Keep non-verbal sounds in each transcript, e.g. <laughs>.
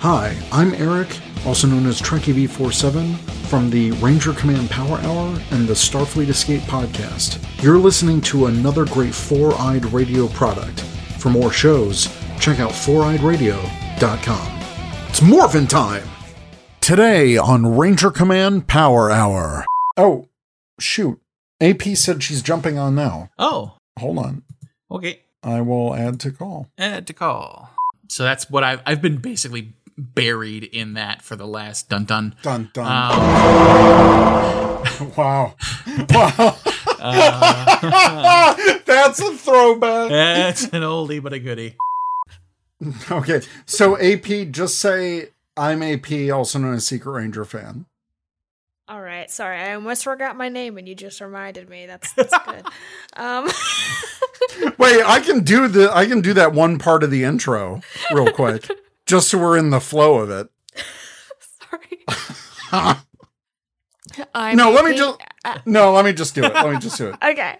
Hi, I'm Eric, also known as Trekkie V47, from the Ranger Command Power Hour and the Starfleet Escape podcast. You're listening to another great four eyed radio product. For more shows, check out foureyedradio.com. It's morphin' time! Today on Ranger Command Power Hour. Oh, shoot. AP said she's jumping on now. Oh, Hold on. okay. I will add to call. Add to call. So that's what I've I've been basically buried in that for the last dun dun. Dun dun. Um, <laughs> wow. Wow. <laughs> That's a throwback. that's an oldie but a goodie. Okay. So AP, just say I'm AP, also known as Secret Ranger fan. All right, sorry, I almost forgot my name, and you just reminded me. That's that's good. <laughs> Um, Wait, I can do the I can do that one part of the intro real quick. Just so we're in the flow of it. sorry. <laughs> I'm No, let me just- uh, No, let me just do it. Let me just do it. <laughs> okay.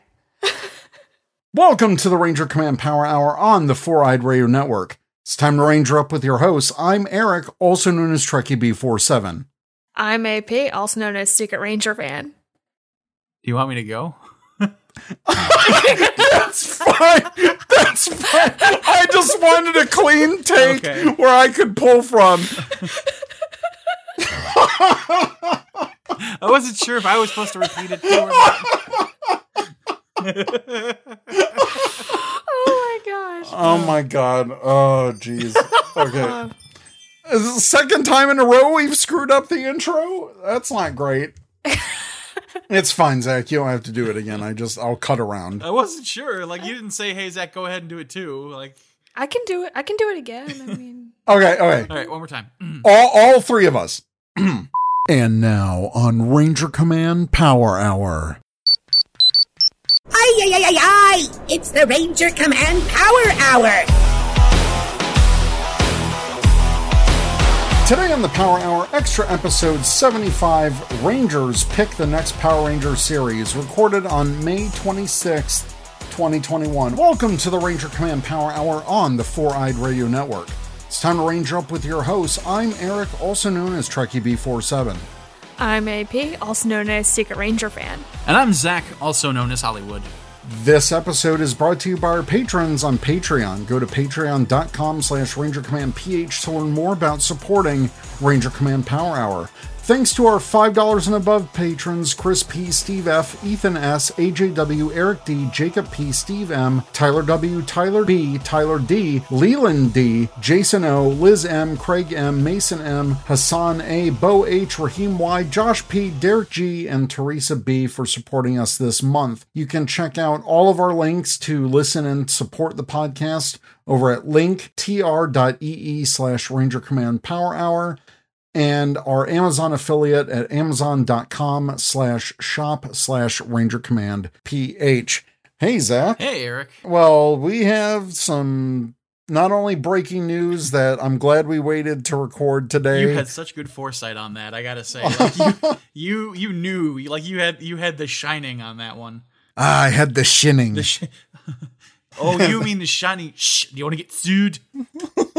Welcome to the Ranger Command Power Hour on the Four Eyed Radio Network. It's time to Ranger up with your hosts. I'm Eric, also known as Trekkie B47. I'm AP, also known as Secret Ranger fan. Do you want me to go? That's fine. That's fine. I just wanted a clean take Okay. where I could pull from. I wasn't sure if I was supposed to repeat it too or not. Oh my gosh. Oh my god. Oh jeez. Okay. <laughs> Um, Is it the second time in a row we've screwed up the intro? That's not great. <laughs> it's fine, Zach. You don't have to do it again. I just I'll cut around. I wasn't sure. Like you didn't say, "Hey Zach, go ahead and do it too." Like, I can do it. I can do it again. I mean, <laughs> Okay, okay. all right, one more time. <clears throat> All all three of us. <clears throat> and now on Ranger Command Power Hour. Ay, ay, ay, ay, ay! It's the Ranger Command Power Hour! Today on the Power Hour, extra episode 75 Rangers Pick the Next Power Ranger series, recorded on May 26th, 2021. Welcome to the Ranger Command Power Hour on the Four Eyed Radio Network. It's time to Ranger up with your hosts. I'm Eric, also known as Trekkie B47. I'm AP, also known as Secret Ranger fan. And I'm Zach, also known as Hollywood. This episode is brought to you by our patrons on Patreon. Go to patreon.com slash rangercommandph to learn more about supporting Ranger Command Power Hour. Thanks to our $5 and above patrons Chris P, Steve F, Ethan S, AJW, Eric D, Jacob P, Steve M, Tyler W, Tyler B, Tyler D, Leland D, Jason O, Liz M, Craig M, Mason M, Hassan A, Bo H, Raheem Y, Josh P, Derek G, and Teresa B for supporting us this month. You can check out all of our links to listen and support the podcast over at linktr.ee slash Ranger Command Power Hour and our Amazon affiliate at amazon.com slash shop slash Ranger Command PH. Hey, Zach. Hey, Eric. Well, we have some not only breaking news that I'm glad we waited to record today. You had such good foresight on that. I gotta say, like you, <laughs> you, you knew, like you had, you had the shining on that one. Ah, I had the shinning. The sh- <laughs> oh, you mean the shiny? Shh. Do you want to get sued? <laughs>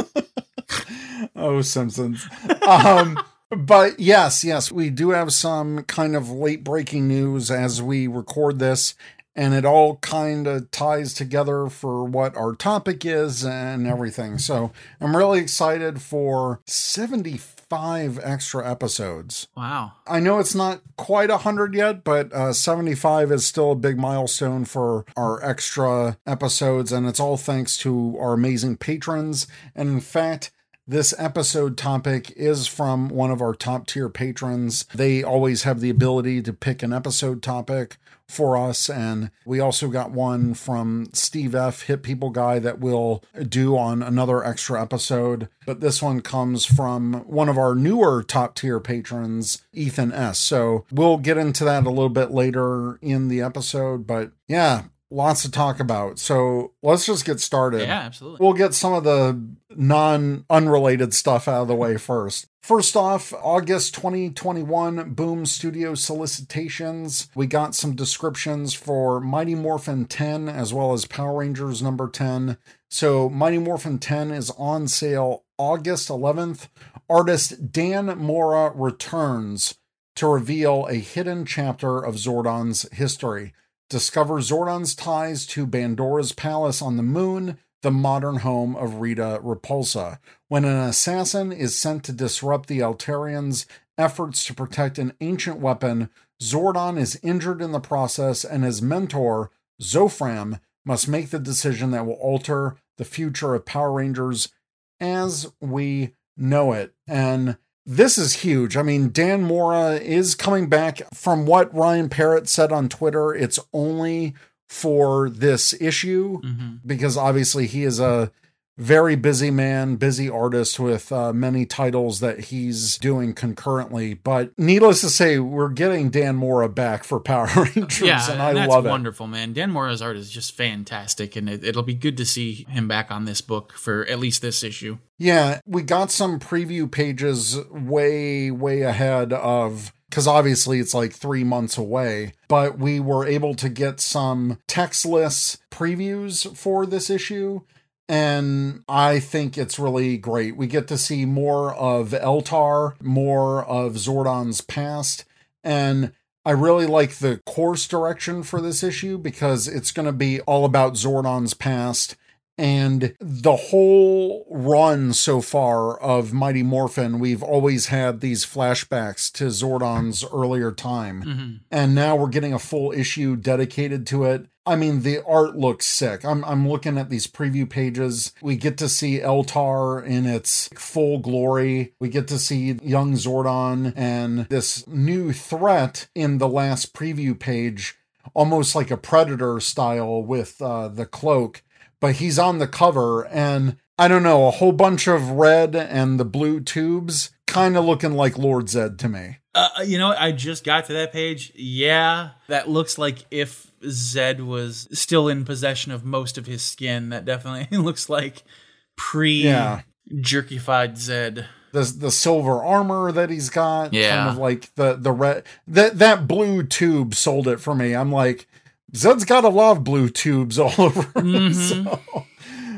oh, Simpsons. um, but yes, yes, we do have some kind of late breaking news as we record this, and it all kind of ties together for what our topic is and everything. So I'm really excited for 75 extra episodes. Wow. I know it's not quite 100 yet, but uh, 75 is still a big milestone for our extra episodes, and it's all thanks to our amazing patrons. And in fact, this episode topic is from one of our top tier patrons. They always have the ability to pick an episode topic for us. And we also got one from Steve F, Hit People Guy, that we'll do on another extra episode. But this one comes from one of our newer top tier patrons, Ethan S. So we'll get into that a little bit later in the episode. But yeah, lots to talk about. So let's just get started. Yeah, absolutely. We'll get some of the non unrelated stuff out of the way first. First off, August 2021, Boom Studio solicitations. We got some descriptions for Mighty Morphin 10 as well as Power Rangers number 10. So, Mighty Morphin 10 is on sale August 11th, artist Dan Mora returns to reveal a hidden chapter of Zordon's history. Discover Zordon's ties to Bandora's palace on the moon, the modern home of Rita Repulsa. When an assassin is sent to disrupt the Eltarians' efforts to protect an ancient weapon, Zordon is injured in the process, and his mentor, Zofram, must make the decision that will alter the future of Power Rangers as we know it. And this is huge. I mean, Dan Mora is coming back. From what Ryan Parrott said on Twitter, it's only for this issue Mm-hmm. because obviously he is a very busy man, busy artist with uh, many titles that he's doing concurrently. But needless to say, we're getting Dan Mora back for Power <laughs> Rangers, Yeah, and I that's love it. wonderful, man. Dan Mora's art is just fantastic, and it, it'll be good to see him back on this book for at least this issue. Yeah, we got some preview pages way, way ahead of because obviously it's like three months away, but we were able to get some textless previews for this issue. And I think it's really great. We get to see more of Eltar, more of Zordon's past, and I really like the course direction for this issue because it's going to be all about Zordon's past and the whole run so far of Mighty Morphin, we've always had these flashbacks to Zordon's earlier time. Mm-hmm. And now we're getting a full issue dedicated to it. I mean, the art looks sick. I'm, I'm looking at these preview pages. We get to see Eltar in its full glory. We get to see young Zordon and this new threat in the last preview page, almost like a predator style with uh, the cloak but he's on the cover and I don't know, a whole bunch of red and the blue tubes kind of looking like Lord Zed to me. Uh, you know. I just got to that page. Yeah, that looks like if Zed was still in possession of most of his skin. That definitely <laughs> looks like pre Yeah. jerkified Zed. The the silver armor that he's got, Yeah. kind of like the the red that that blue tube sold it for me. I'm like, Zed's got a lot of blue tubes <laughs> all over. him, So,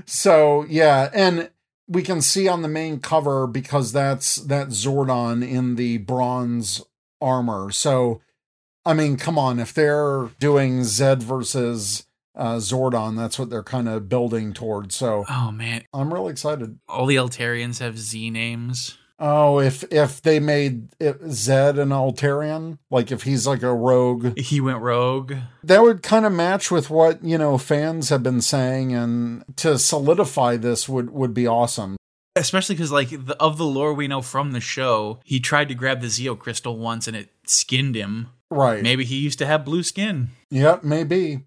so yeah, and we can see on the main cover because that's that Zordon in the bronze armor. So, I mean, come on, if they're doing Zed versus uh, Zordon, that's what they're kind of building towards. So, Oh man, I'm really excited. all the Eltarians have Z names. Oh, if if they made it Zed an Eltarian, like if he's like a rogue, He went rogue. that would kind of match with what you know fans have been saying, and to solidify this would would be awesome. Especially because, like, the, of the lore we know from the show, he tried to grab the Zeo crystal once and it skinned him. Right. Maybe he used to have blue skin. Yep, maybe.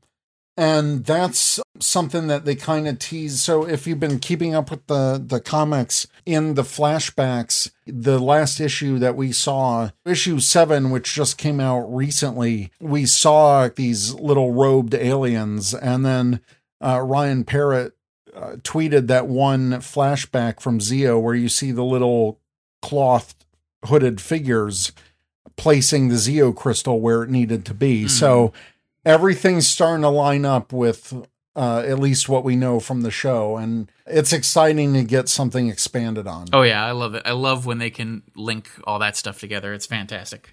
And that's something that they kind of tease. So if you've been keeping up with the the comics in the flashbacks, the last issue that we saw, issue 7 which just came out recently, we saw these little robed aliens and then uh, Ryan Parrott uh, tweeted that one flashback from Zeo where you see the little cloth hooded figures placing the Zeo crystal where it needed to be. So everything's starting to line up with uh, at least what we know from the show, and it's exciting to get something expanded on. Oh, yeah, I love it. I love when they can link all that stuff together. It's fantastic.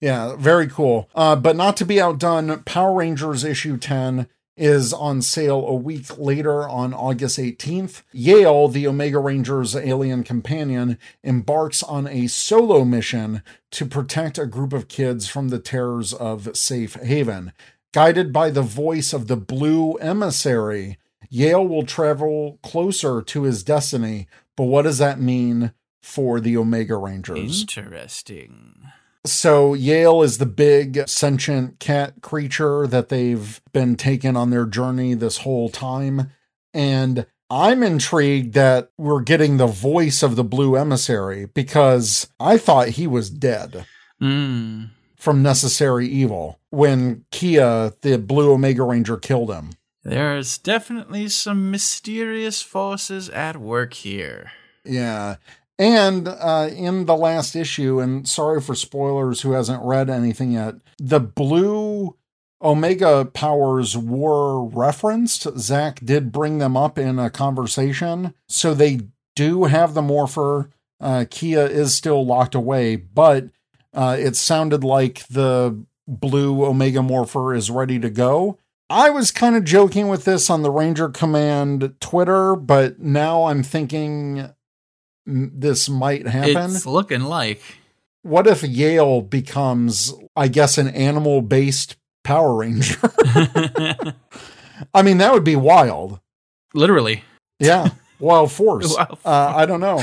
Yeah, very cool. Uh, but not to be outdone, Power Rangers issue 10 is on sale a week later on August 18th. Yale, the Omega Rangers alien companion, embarks on a solo mission to protect a group of kids from the terrors of Safe Haven. Guided by the voice of the Blue Emissary, Yale will travel closer to his destiny. But what does that mean for the Omega Rangers? Interesting. So Yale is the big sentient cat creature that they've been taking on their journey this whole time. And I'm intrigued that we're getting the voice of the blue emissary because I thought he was dead Mm. from Necessary Evil when Kia, the blue Omega Ranger, killed him. There's definitely some mysterious forces at work here. Yeah. And uh, in the last issue, and sorry for spoilers who hasn't read anything yet, the blue Omega powers were referenced. Zach did bring them up in a conversation. So they do have the morpher. Uh, Kia is still locked away, but uh, it sounded like the blue Omega morpher is ready to go. I was kind of joking with this on the Ranger Command Twitter, but now I'm thinking this might happen. It's looking like. What if Yale becomes, I guess, an animal based Power Ranger? <laughs> I mean, that would be wild. Literally. Yeah. Wild force. <laughs> Wild force. Uh, I don't know.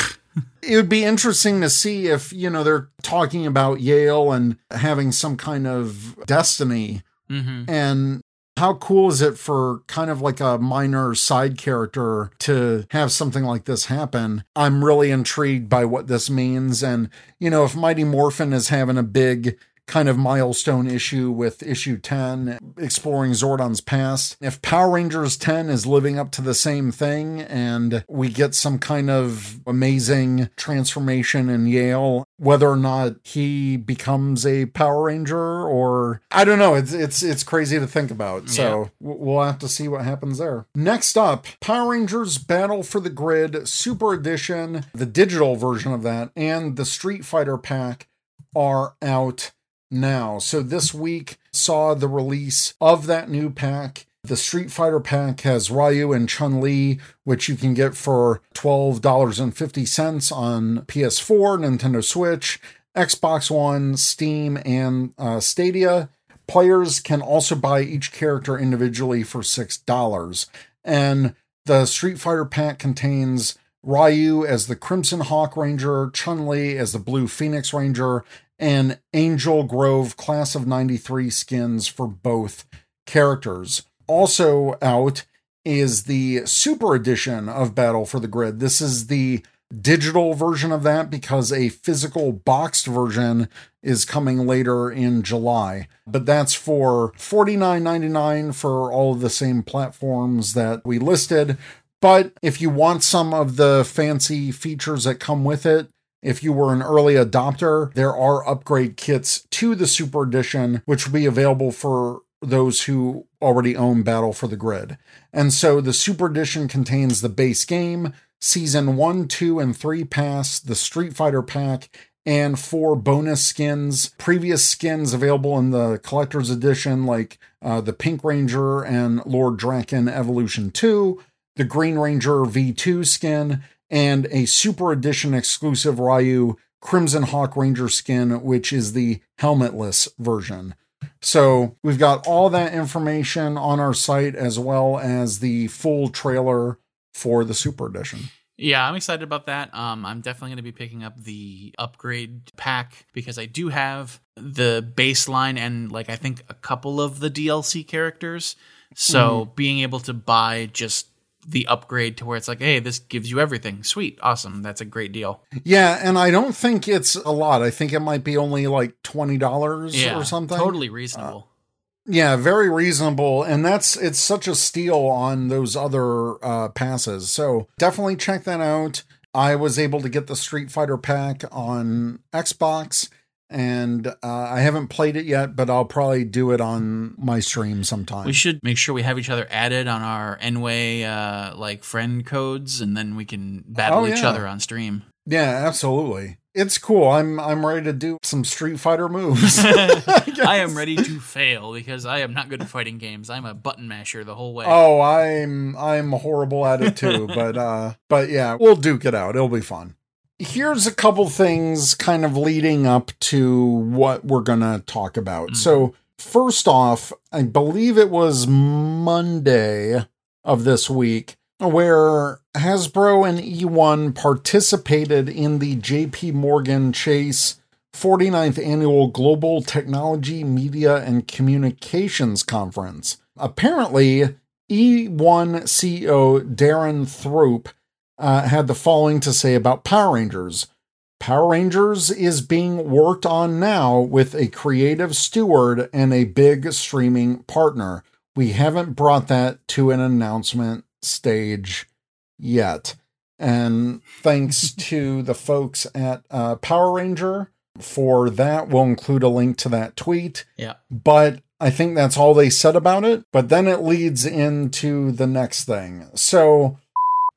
it would be interesting to see if, you know, they're talking about Yale and having some kind of destiny. hmm And how cool is it for kind of like a minor side character to have something like this happen? I'm really intrigued by what this means. And, you know, if Mighty Morphin is having a big kind of milestone issue with issue 10, exploring Zordon's past, if Power Rangers 10 is living up to the same thing and we get some kind of amazing transformation in Yale, whether or not he becomes a Power Ranger or I don't know, it's it's it's crazy to think about. So w- we'll have to see what happens there. Next up, Power Rangers Battle for the Grid Super Edition, the digital version of that, and the Street Fighter pack are out now. So this week saw the release of that new pack. The Street Fighter pack has Ryu and Chun Li, which you can get for $12.50 on PS4, Nintendo Switch, Xbox One, Steam, and uh, Stadia. Players can also buy each character individually for $6. And the Street Fighter pack contains Ryu as the Crimson Hawk Ranger, Chun Li as the Blue Phoenix Ranger, and Angel Grove Class of 93 skins for both characters. Also out is the Super Edition of Battle for the Grid. This is the digital version of that because a physical boxed version is coming later in July. But that's for $49.99 for all of the same platforms that we listed. But if you want some of the fancy features that come with it, if you were an early adopter, there are upgrade kits to the Super Edition, which will be available for those who already own Battle for the Grid. And so the Super Edition contains the base game, Season 1, 2, and 3 pass, the Street Fighter pack, and four bonus skins. Previous skins available in the collector's edition, like uh, the Pink Ranger and Lord Drakkon Evolution 2, the Green Ranger V2 skin, and a Super Edition exclusive Ryu Crimson Hawk Ranger skin, which is the helmetless version. So we've got all that information on our site as well as the full trailer for the Super Edition. Yeah, I'm excited about that. Um, I'm definitely going to be picking up the upgrade pack because I do have the baseline and like I think a couple of the DLC characters. So being able to buy just the upgrade to where it's like, hey, this gives you everything. Sweet, awesome. That's a great deal. Yeah, and I don't think it's a lot. I think it might be only like twenty dollars Yeah, or something. Totally reasonable. Yeah, very reasonable, and that's it's such a steal on those other uh, passes. So definitely check that out. I was able to get the Street Fighter pack on Xbox, and uh, I haven't played it yet, but I'll probably do it on my stream sometime. we should make sure we have each other added on our Nway uh, like friend codes, and then we can battle Oh, each other on stream. yeah, absolutely. It's cool. I'm I'm ready to do some Street Fighter moves. <laughs> <laughs> I am ready to fail because I am not good at fighting games. I'm a button masher the whole way. Oh, I'm I'm horrible at it too, but uh but yeah, we'll duke it out. It'll be fun. Here's a couple things kind of leading up to what we're going to talk about. Mm-hmm. So, first off, I believe it was Monday of this week where Hasbro and E1 participated in the JP Morgan Chase 49th Annual Global Technology, Media, and Communications Conference. Apparently, E1 CEO Darren Throop uh, had the following to say about Power Rangers. Power Rangers is being worked on now with a creative steward and a big streaming partner. We haven't brought that to an announcement stage yet. And thanks <laughs> to the folks at uh, Power Ranger for that. We'll include a link to that tweet. Yeah. But I think that's all they said about it. But then it leads into the next thing. So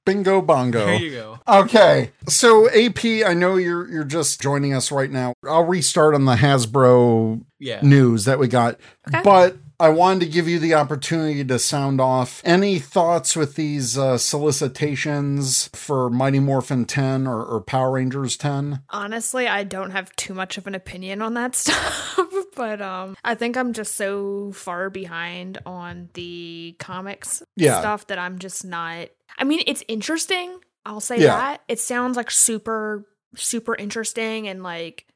Bingo bongo. There you go. Okay. So AP, I know you're you're just joining us right now. I'll restart on the Hasbro Yeah. news that we got. Okay. But I wanted to give you the opportunity to sound off any thoughts with these uh, solicitations for Mighty Morphin 10 or, or Power Rangers 10. Honestly, I don't have too much of an opinion on that <laughs> stuff, but um I think I'm just so far behind on the comics Yeah. stuff that I'm just not I mean, it's interesting. I'll say Yeah. that. It sounds like super super interesting and like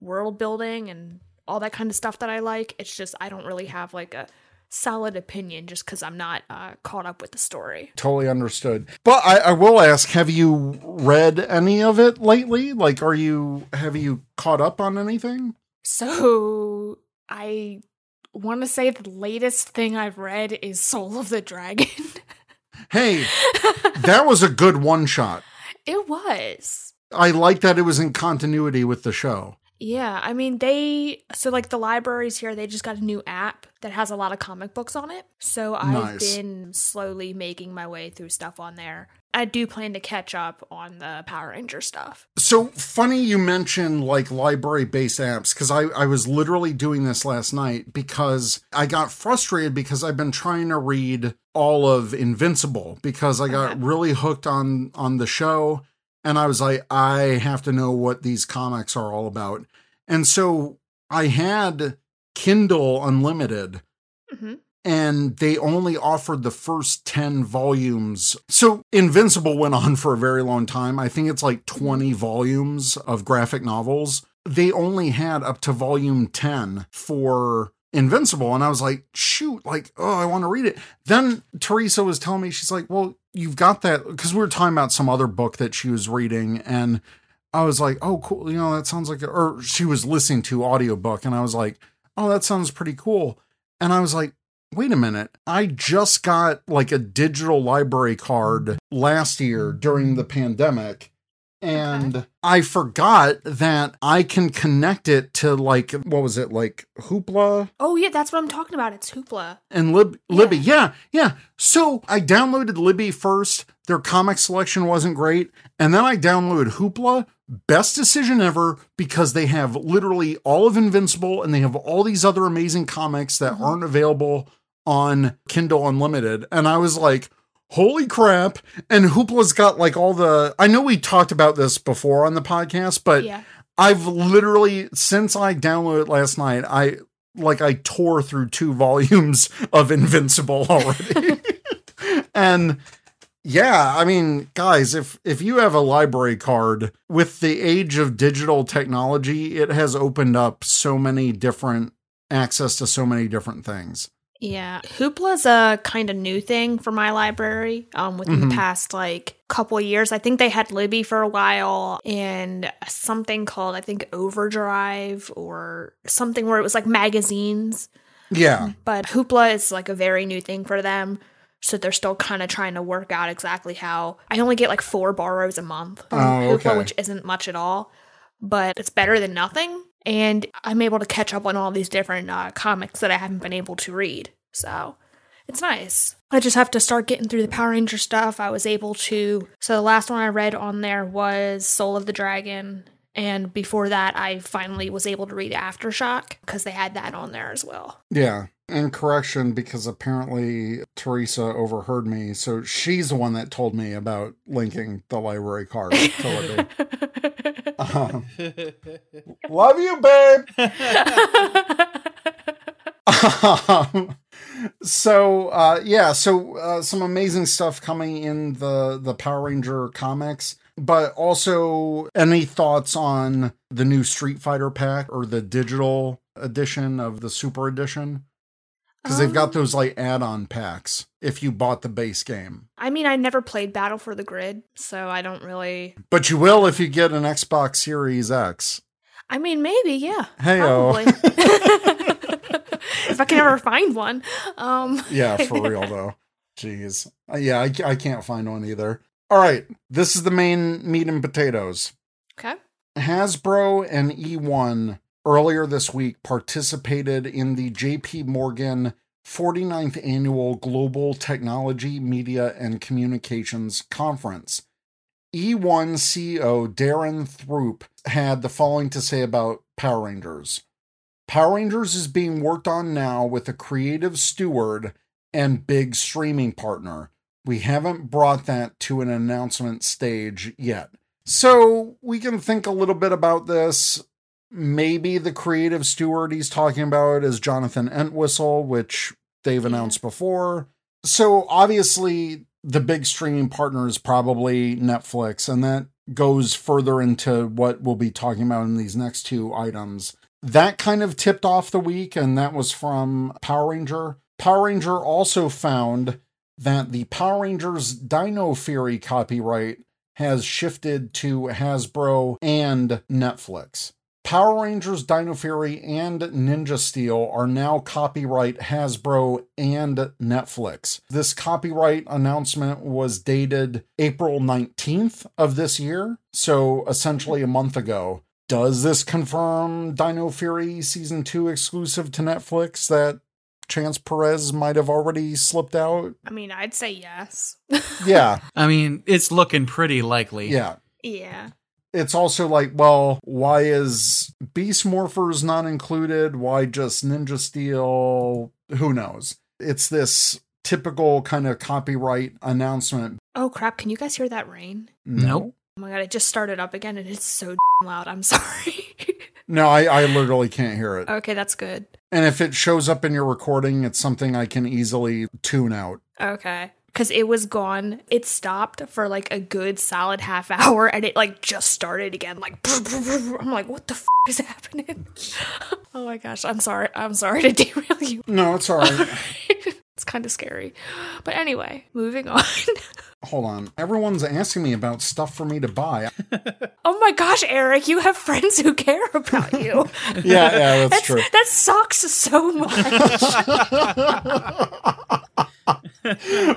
world building and all that kind of stuff that I like. It's just I don't really have like a solid opinion just cuz I'm not uh, caught up with the story. Totally understood. But I, I will ask, have you read any of it lately? Like, are you, have you caught up on anything? So I want to say the latest thing I've read is Soul of the Dragon. <laughs> Hey, that was a good one shot. it was. I like that it was in continuity with the show. Yeah, I mean they so like the libraries here they just got a new app that has a lot of comic books on it. So I've Nice. been slowly making my way through stuff on there. I do plan to catch up on the Power Ranger stuff. So funny you mention like library based apps because I, I was literally doing this last night because I got frustrated because I've been trying to read all of Invincible because I got Okay. really hooked on on the show and I was like I have to know what these comics are all about. And so I had Kindle Unlimited hmm and they only offered the first 10 volumes. So Invincible went on for a very long time. I think it's like 20 volumes of graphic novels. They only had up to volume 10 for Invincible. And I was like, shoot, like, oh, I want to read it. Then Teresa was telling me, she's like, well, you've got that. Because we were talking about some other book that she was reading. And I was like, oh, cool. You know, that sounds like, or she was listening to audiobook. And I was like, oh, that sounds pretty cool. And I was like, wait a minute. I just got like a digital library card last year during the pandemic. And I forgot that I can connect it to like, what was it, like Hoopla Oh yeah, that's what I'm talking about. It's Hoopla. and Lib- Libby. Yeah, yeah. So I downloaded Libby first. Their comic selection wasn't great. And then I downloaded Hoopla. Best decision ever because they have literally all of Invincible and they have all these other amazing comics that mm-hmm. aren't available on Kindle Unlimited. And I was like, holy crap. And Hoopla's got like all the. I know we talked about this before on the podcast, but Yeah. I've literally since I downloaded it last night, I like I tore through two <laughs> volumes of Invincible already. <laughs> and yeah, I mean, guys, if if you have a library card with the age of digital technology, it has opened up so many different access to so many different things. Yeah, Hoopla's a kind of new thing for my library. Um, within Mhm. the past like couple years, I think they had Libby for a while and something called I think Overdrive or something where it was like magazines. Yeah. But Hoopla is like a very new thing for them, so they're still kind of trying to work out exactly how. I only get like four borrows a month from Oh, Hoopla, okay. which isn't much at all, but it's better than nothing. And I'm able to catch up on all these different uh, comics that I haven't been able to read. So it's nice. I just have to start getting through the Power Ranger stuff. I was able to. So the last one I read on there was Soul of the Dragon. And before that, I finally was able to read Aftershock because they had that on there as well. Yeah. And correction, because apparently Teresa overheard me. So she's the one that told me about linking the library card to <laughs> Libby. Um, <laughs> love you, babe. <laughs> um, so uh, yeah, so uh, some amazing stuff coming in the the Power Ranger comics, but also any thoughts on the new Street Fighter pack or the digital edition of the Super Edition? Because they've got Um, those like add-on packs if you bought the base game, I mean, I never played Battle for the Grid, so I don't really. but you will if you get an Xbox Series X. I mean, maybe, yeah. Hey-o. <laughs> <laughs> If I can ever find one. Um, <laughs> Yeah, for real though. Jeez. Uh, Yeah, I, I can't find one either. All right, this is the main meat and potatoes. okay. Hasbro and E1 earlier this week participated in the JP Morgan 49th Annual Global Technology, Media, and Communications Conference. E1 CEO Darren Throop had the following to say about Power Rangers. Power Rangers is being worked on now with a creative steward and big streaming partner. We haven't brought that to an announcement stage yet. So we can think a little bit about this. Maybe the creative steward he's talking about is Jonathan Entwistle, which they've announced before. So obviously, the big streaming partner is probably Netflix, and that goes further into what we'll be talking about in these next two items. That kind of tipped off the week, and that was from Power Ranger. Power Ranger also found that the Power Rangers Dino Fury copyright has shifted to Hasbro and Netflix. Power Rangers Dino Fury and Ninja Steel are now copyright Hasbro and Netflix. This copyright announcement was dated April 19th of this year, so essentially a month ago. Does this confirm Dino Fury season 2 exclusive to Netflix that Chance Perez might have already slipped out? I mean, I'd say yes. Yeah, <laughs> I mean, it's looking pretty likely. yeah. yeah. It's also like, well, why is Beast Morphers not included? Why just Ninja Steel? Who knows? It's this typical kind of copyright announcement. Oh crap, can you guys hear that rain? Nope. Oh my god, it just started up again and it's so <laughs> loud. I'm sorry. <laughs> No, I, I literally can't hear it. okay, that's good. And if it shows up in your recording, it's something I can easily tune out. Okay. Because it was gone. It stopped for like a good solid half hour and it like just started again. Like, <laughs> I'm like, what the f is happening? <laughs> oh my gosh. I'm sorry. I'm sorry to <laughs> derail you. No, it's all right. it's kind of scary. But anyway, moving on. Hold on. Everyone's asking me about stuff for me to buy. oh my gosh, Eric, you have friends who care about you. Yeah, yeah, that's, That's, true. that sucks so much.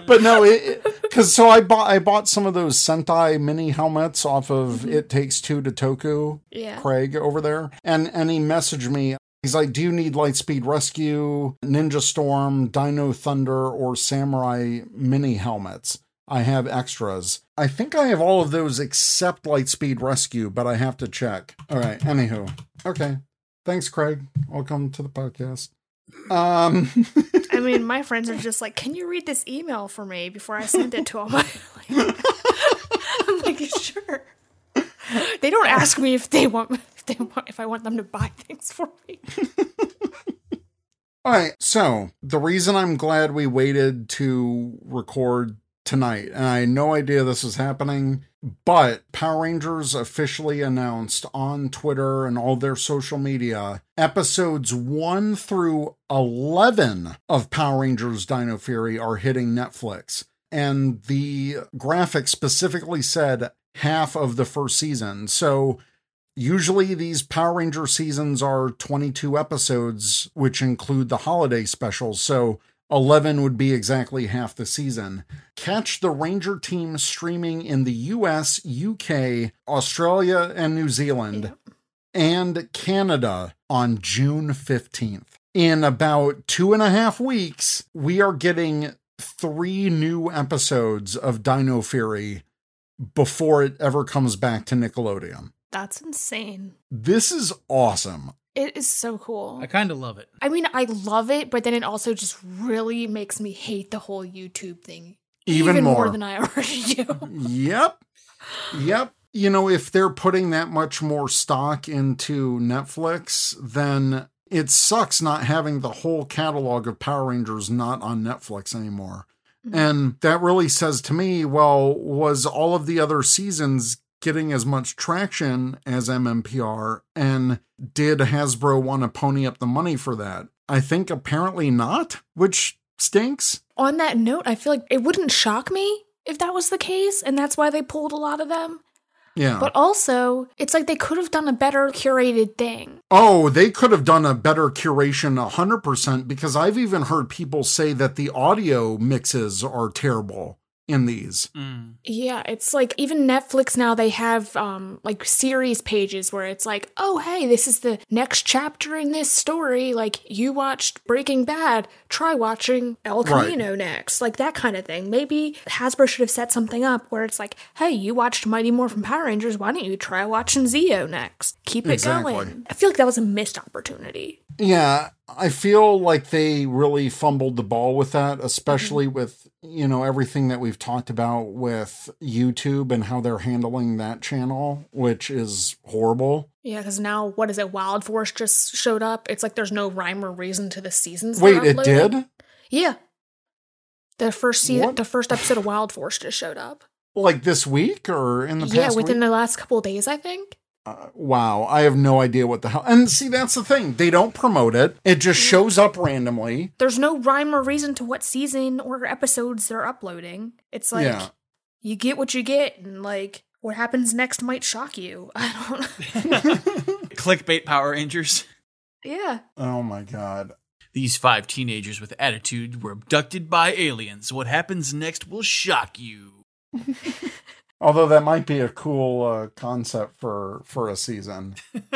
But no, it because so I bought I bought some of those Sentai mini helmets off of mm-hmm. It Takes Two to Toku. Yeah. Craig over there, and and he messaged me. He's like, "Do you need Lightspeed Rescue, Ninja Storm, Dino Thunder, or Samurai mini helmets?" I have extras. I think I have all of those except Lightspeed Rescue, but I have to check. All right. Anywho, okay. Thanks, Craig. Welcome to the podcast. Um. I mean, my friends are just like, "Can you read this email for me before I send it to them?" <laughs> I'm like, "Sure." They don't ask me if they want if they want if I want them to buy things for me. All right. So the reason I'm glad we waited to record tonight, and I had no idea this was happening, but Power Rangers officially announced on Twitter and all their social media episodes 1 through 11 of Power Rangers Dino Fury are hitting Netflix. And the graphic specifically said half of the first season. So Usually, these Power Ranger seasons are 22 episodes, which include the holiday specials. So, 11 would be exactly half the season. Catch the Ranger team streaming in the US, UK, Australia, and New Zealand, and Canada on June 15th. In about two and a half weeks, we are getting three new episodes of Dino Fury before it ever comes back to Nickelodeon. That's insane. This is awesome. It is so cool. I kind of love it. I mean, I love it, but then it also just really makes me hate the whole YouTube thing Even, more. than I <laughs> already do. Yep. Yep. You know, if they're putting that much more stock into Netflix, then it sucks not having the whole catalog of Power Rangers not on Netflix anymore. Mm-hmm. And that really says to me, well, was all of the other seasons getting as much traction as MMPR? And did Hasbro want to pony up the money for that? I think apparently not, which stinks. On that note, I feel like it wouldn't shock me if that was the case, and that's why they pulled a lot of them. Yeah. But also, it's like they could have done a better curated thing. Oh, they could have done a better curation 100% because I've even heard people say that the audio mixes are terrible in these. Mm. Yeah, it's like even Netflix now they have um like series pages where it's like, "Oh, hey, this is the next chapter in this story. Like you watched Breaking Bad, try watching El Right. Camino next." Like that kind of thing. Maybe Hasbro should have set something up where it's like, "Hey, you watched Mighty Morphin Power Rangers, why don't you try watching Zeo next? Keep it Exactly. going." I feel like that was a missed opportunity. Yeah, I feel like they really fumbled the ball with that, especially Mm-hmm. with, you know, everything that we've talked about with YouTube and how they're handling that channel, which is horrible. Yeah, because now what is it? Wild Force just showed up. It's like there's no rhyme or reason to the seasons. Wait, it did? Yeah. The first season, What? the first episode of Wild Force just showed up. Like this week or in the past Yeah, within week? the last couple of days, I think. Uh, wow, I have no idea what the hell. And see, that's the thing. They don't promote it. It just shows up randomly. There's no rhyme or reason to what season or episodes they're uploading. It's like Yeah. you get what you get, and like what happens next might shock you. <laughs> I don't. <laughs> Clickbait Power Rangers. yeah. Oh my god. These five teenagers with attitude were abducted by aliens. What happens next will shock you. <laughs> Although that might be a cool uh, concept for for a season. <laughs>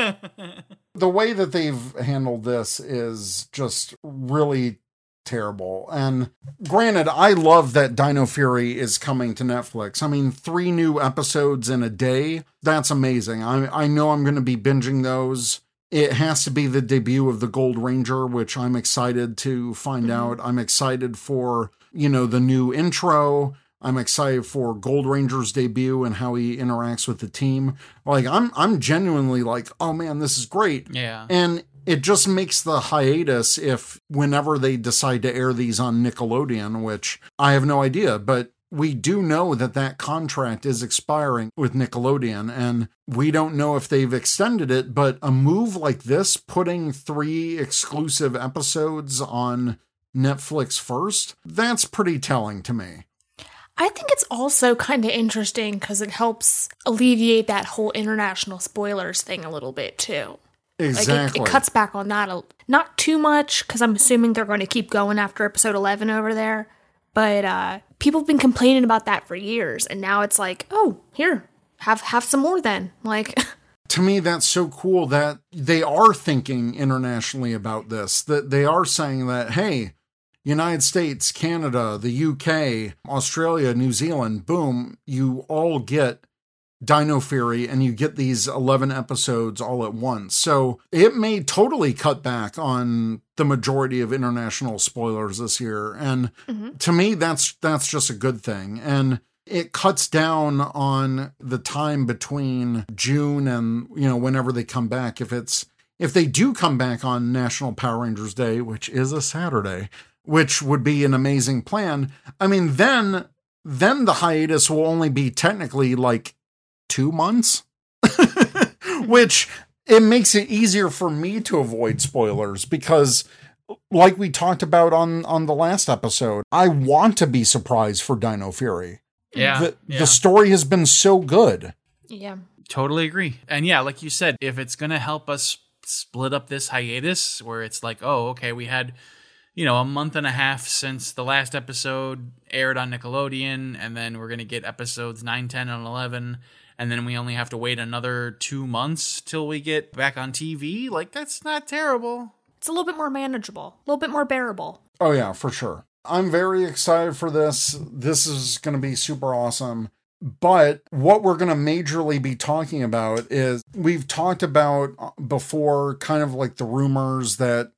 the way that they've handled this is just really terrible. And granted, I love that Dino Fury is coming to Netflix. I mean, three new episodes in a day. That's amazing. I I know I'm going to be binging those. It has to be the debut of the Gold Ranger, which I'm excited to find out. I'm excited for, you know, the new intro. I'm excited for Gold Ranger's debut and how he interacts with the team. Like I'm I'm genuinely like, "Oh man, this is great." Yeah. And it just makes the hiatus if whenever they decide to air these on Nickelodeon, which I have no idea, but we do know that that contract is expiring with Nickelodeon and we don't know if they've extended it, but a move like this putting 3 exclusive episodes on Netflix first, that's pretty telling to me. I think it's also kind of interesting because it helps alleviate that whole international spoilers thing a little bit too. Like Exactly. it, it cuts back on that a, not too much because I'm assuming they're going to keep going after episode 11 over there. But uh, people have been complaining about that for years, and now it's like, oh, here, have have some more then. Like, <laughs> to me that's so cool that they are thinking internationally about this that they are saying that hey united states canada the uk australia new zealand boom you all get dino fury and you get these 11 episodes all at once. So it may totally cut back on the majority of international spoilers this year and mm-hmm. to me that's that's just a good thing and it cuts down on the time between June and you know whenever they come back. If it's if they do come back on National Power Rangers Day which is a Saturday which would be an amazing plan I mean then then the hiatus will only be technically like 2 months <laughs> which it makes it easier for me to avoid spoilers because like we talked about on on the last episode I want to be surprised for Dino Fury Yeah. the, yeah. the story has been so good. yeah, Totally agree. And yeah, like you said, if it's going to help us split up this hiatus where it's like, oh, okay, we had, you know, a month and a half since the last episode aired on Nickelodeon, and then we're going to get episodes 9, 10, and 11, and then we only have to wait another two months till we get back on TV. Like, that's not terrible. it's a little bit more manageable, a little bit more bearable. Oh yeah, for sure. I'm very excited for this. This is going to be super awesome. But what we're going to majorly be talking about is we've talked about uh, before kind of like the rumors that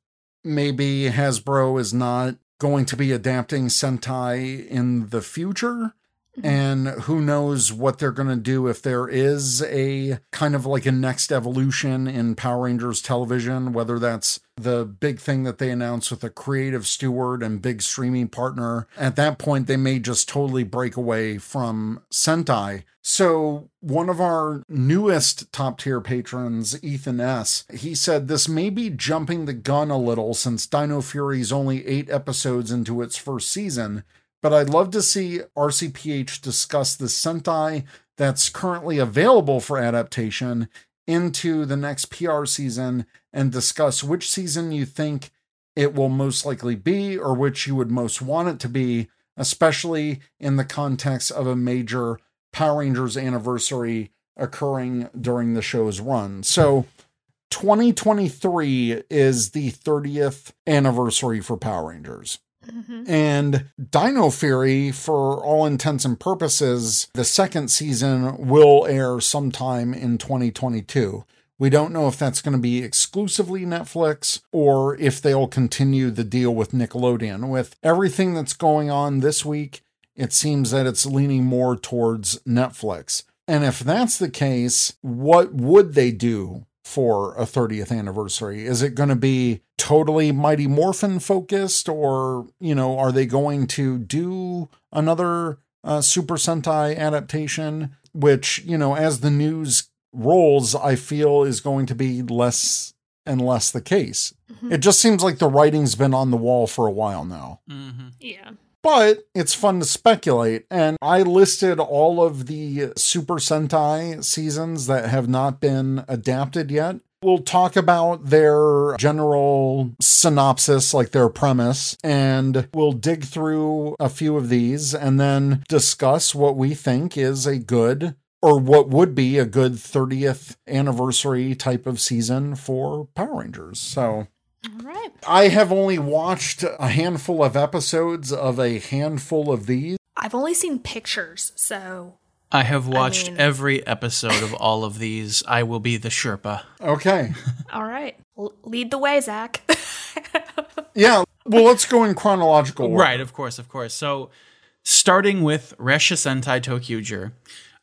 maybe Hasbro is not going to be adapting Sentai in the future. Mm-hmm. And who knows what they're going to do if there is a kind of like a next evolution in Power Rangers television, whether that's the big thing that they announced with a creative steward and big streaming partner. At that point, they may just totally break away from Sentai. So, one of our newest top tier patrons, Ethan S., he said this may be jumping the gun a little since Dino Fury's only eight episodes into its first season but I'd love to see RCPH discuss the Sentai that's currently available for adaptation into the next PR season and discuss which season you think it will most likely be or which you would most want it to be especially in the context of a major Power Rangers anniversary occurring during the show's run. So 2023 is the 30th anniversary for Power Rangers. Mm-hmm. And Dino Fury, for all intents and purposes, the second season will air sometime in 2022. We don't know if that's going to be exclusively Netflix or if they'll continue the deal with Nickelodeon. With everything that's going on this week, it seems that it's leaning more towards Netflix. And if that's the case, what would they do for a 30th anniversary? Is it going to be totally Mighty Morphin focused, or, you know, are they going to do another uh, Super Sentai adaptation? Which, you know, as the news rolls, I feel is going to be less and less the case. It just seems like the writing's been on the wall for a while now Mm-hmm. Yeah. But it's fun to speculate. And I listed all of the Super Sentai seasons that have not been adapted yet. We'll talk about their general synopsis, like their premise, and we'll dig through a few of these and then discuss what we think is a good or what would be a good 30th anniversary type of season for Power Rangers. So. All right. I have only watched a handful of episodes of a handful of these. I've only seen pictures, so I have watched mean- every episode of all of these. I will be the Sherpa. Okay. <laughs> all right. L- lead the way, Zach. <laughs> Yeah. Well, let's go in chronological order. Right, of course, of course. So, starting with Ressha Sentai ToQger,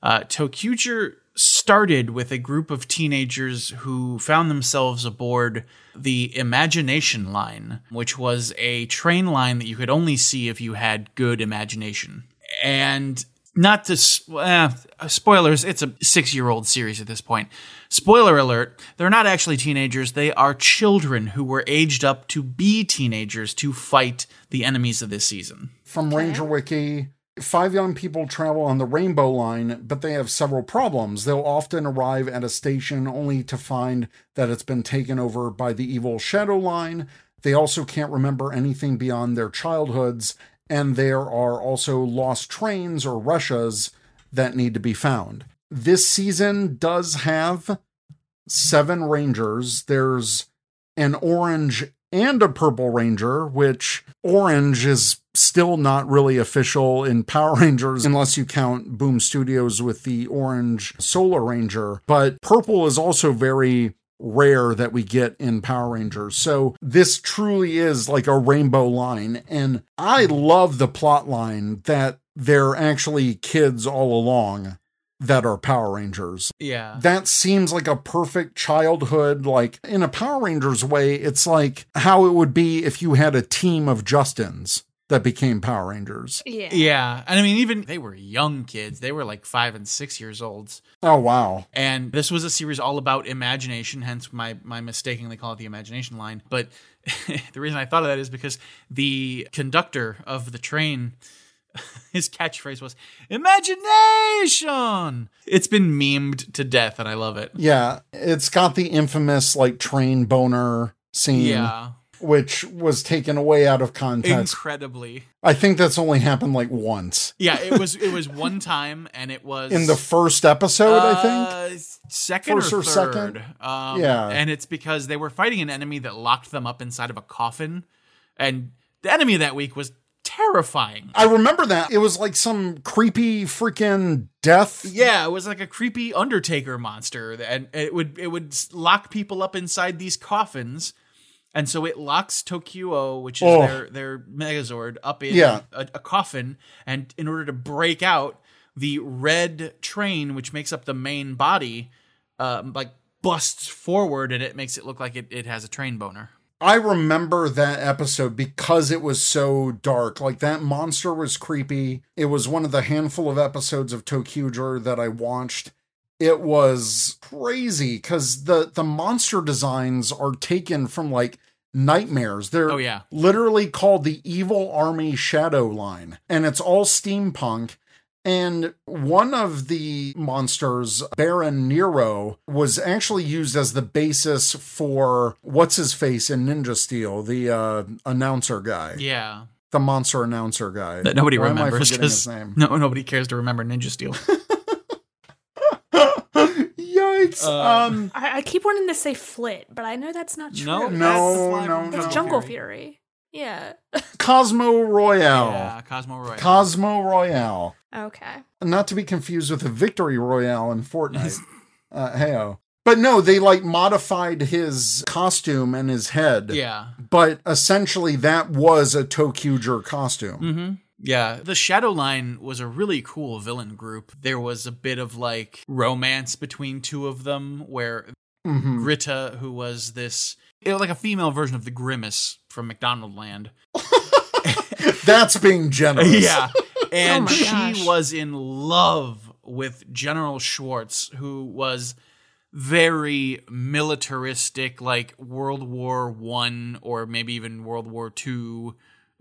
uh, ToQger started with a group of teenagers who found themselves aboard the Imagination Line, which was a train line that you could only see if you had good imagination. And not to s- eh, spoilers, it's a six year old series at this point. Spoiler alert, they're not actually teenagers, they are children who were aged up to be teenagers to fight the enemies of this season. From Ranger Wiki, five young people travel on the Rainbow Line, but they have several problems. They'll often arrive at a station only to find that it's been taken over by the evil Shadow Line. They also can't remember anything beyond their childhoods, and there are also lost trains or Resshas that need to be found. This season does have seven Rangers. There's an orange and a purple ranger, which orange is still not really official in Power Rangers unless you count Boom Studios with the orange Solar Ranger. But purple is also very rare that we get in Power Rangers. So this truly is like a rainbow line. And I love the plot line that they're actually kids all along that are Power Rangers Yeah. that seems like a perfect childhood like in a power rangers way it's like how it would be if you had a team of justins that became power rangers yeah. Yeah. And I mean, even they were young kids. They were like five and six years old. oh wow And this was a series all about imagination, hence my, my mistakenly call it the imagination line. But <laughs> the reason I thought of that is because the conductor of the train, <laughs> his catchphrase was imagination. It's been memed to death and I love it. yeah it's got the infamous like train boner scene Yeah. which was taken away out of context Incredibly. i think that's only happened like once Yeah, it was it was one time and it was in the first episode i think Uh, second First or, or third. second? Um, Yeah. and it's because they were fighting an enemy that locked them up inside of a coffin, and the enemy that week was terrifying. i remember that it was like some creepy freaking death Yeah, it was like a creepy Undertaker monster, and it would it would lock people up inside these coffins. And so it locks ToQ-Oh, which is Oh. their their Megazord, up in Yeah. a, a coffin, and in order to break out, the red train, which makes up the main body, um, like busts forward, and it makes it look like it, it has a train boner. I remember that episode because it was so dark. Like that monster was creepy. It was one of the handful of episodes of ToQger that I watched. It was crazy because the the monster designs are taken from like nightmares. They're Oh, yeah. literally called the Evil Army Shadow Line, and it's all steampunk. And one of the monsters, Baron Nero, was actually used as the basis for what's his face in Ninja Steel, the uh, announcer guy. Yeah, the monster announcer guy That nobody Why am I remembers forgetting his because name. <laughs> no nobody cares to remember Ninja Steel. <laughs> Yikes! Uh, um, I, I keep wanting to say Flit, but I know that's not true. no, No, that's the no, from That's no. Jungle Fury. Yeah. Cosmo Royale. Yeah, Cosmo Royale. Cosmo Royale. Okay. Not to be confused with the Victory Royale in Fortnite. <laughs> uh, heyo. But no, they like modified his costume and his head. yeah. But essentially, that was a ToQger costume. Mm-hmm. Yeah, the Shadow Line was a really cool villain group. There was a bit of like romance between two of them, where Mhm. Grita, who was this it was like a female version of the Grimace from McDonald Land, <laughs> <laughs> That's being generous. yeah, <laughs> and Oh she gosh. was in love with General Schwartz, who was very militaristic, like World War One or maybe even World War Two.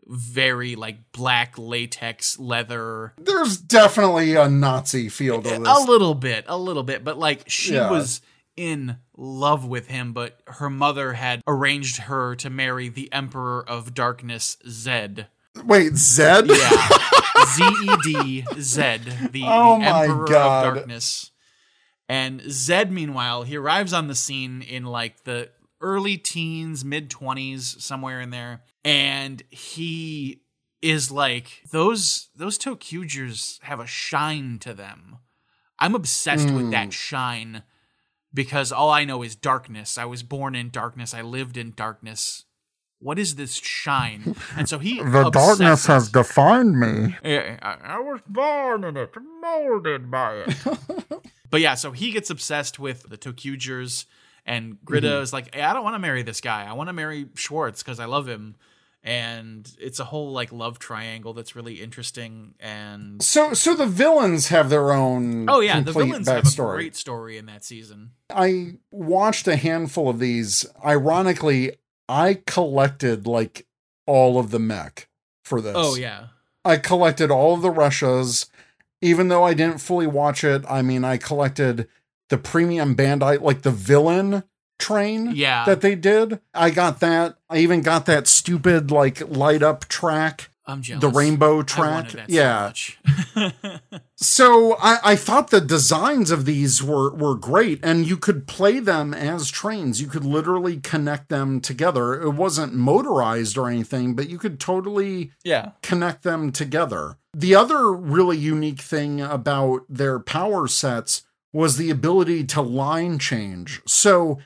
Very like black latex leather, There's definitely a Nazi feel to this. a little bit, a little bit, but like she Yeah. was in love with him, but her mother had arranged her to marry the Emperor of Darkness, Zed. Wait, Zed? Yeah. <laughs> Z E D Zed, the, Oh the my Emperor God. of Darkness. And Zed, meanwhile, he arrives on the scene in like the early teens, mid 20s, somewhere in there. And he is like, those those ToQgers have a shine to them. I'm obsessed with Hmm. that shine because all I know is darkness. I was born in darkness. I lived in darkness. What is this shine? And so he <laughs> The darkness has defined me. yeah, I, I was born in it, molded by it. <laughs> but yeah, so he gets obsessed with the ToQgers, and Grita Mm-hmm. is like, hey, I don't want to marry this guy. I want to marry Schwartz because I love him. And it's a whole like love triangle that's really interesting. And So, so the villains have their own. oh yeah, the villains have a great story in that season. I watched a handful of these. Ironically, I collected like all of the mech for this. Oh yeah, I collected all of the Resshas, even though I didn't fully watch it. I mean, I collected the premium Bandai, like the villain train yeah. that they did. I got that. I even got that stupid like light up track, I'm jealous. the rainbow track. wanted that yeah. so much. <laughs> So I, I thought the designs of these were, were great, and you could play them as trains. You could literally connect them together. It wasn't motorized or anything, but you could totally yeah. connect them together. The other really unique thing about their power sets was the ability to line change. So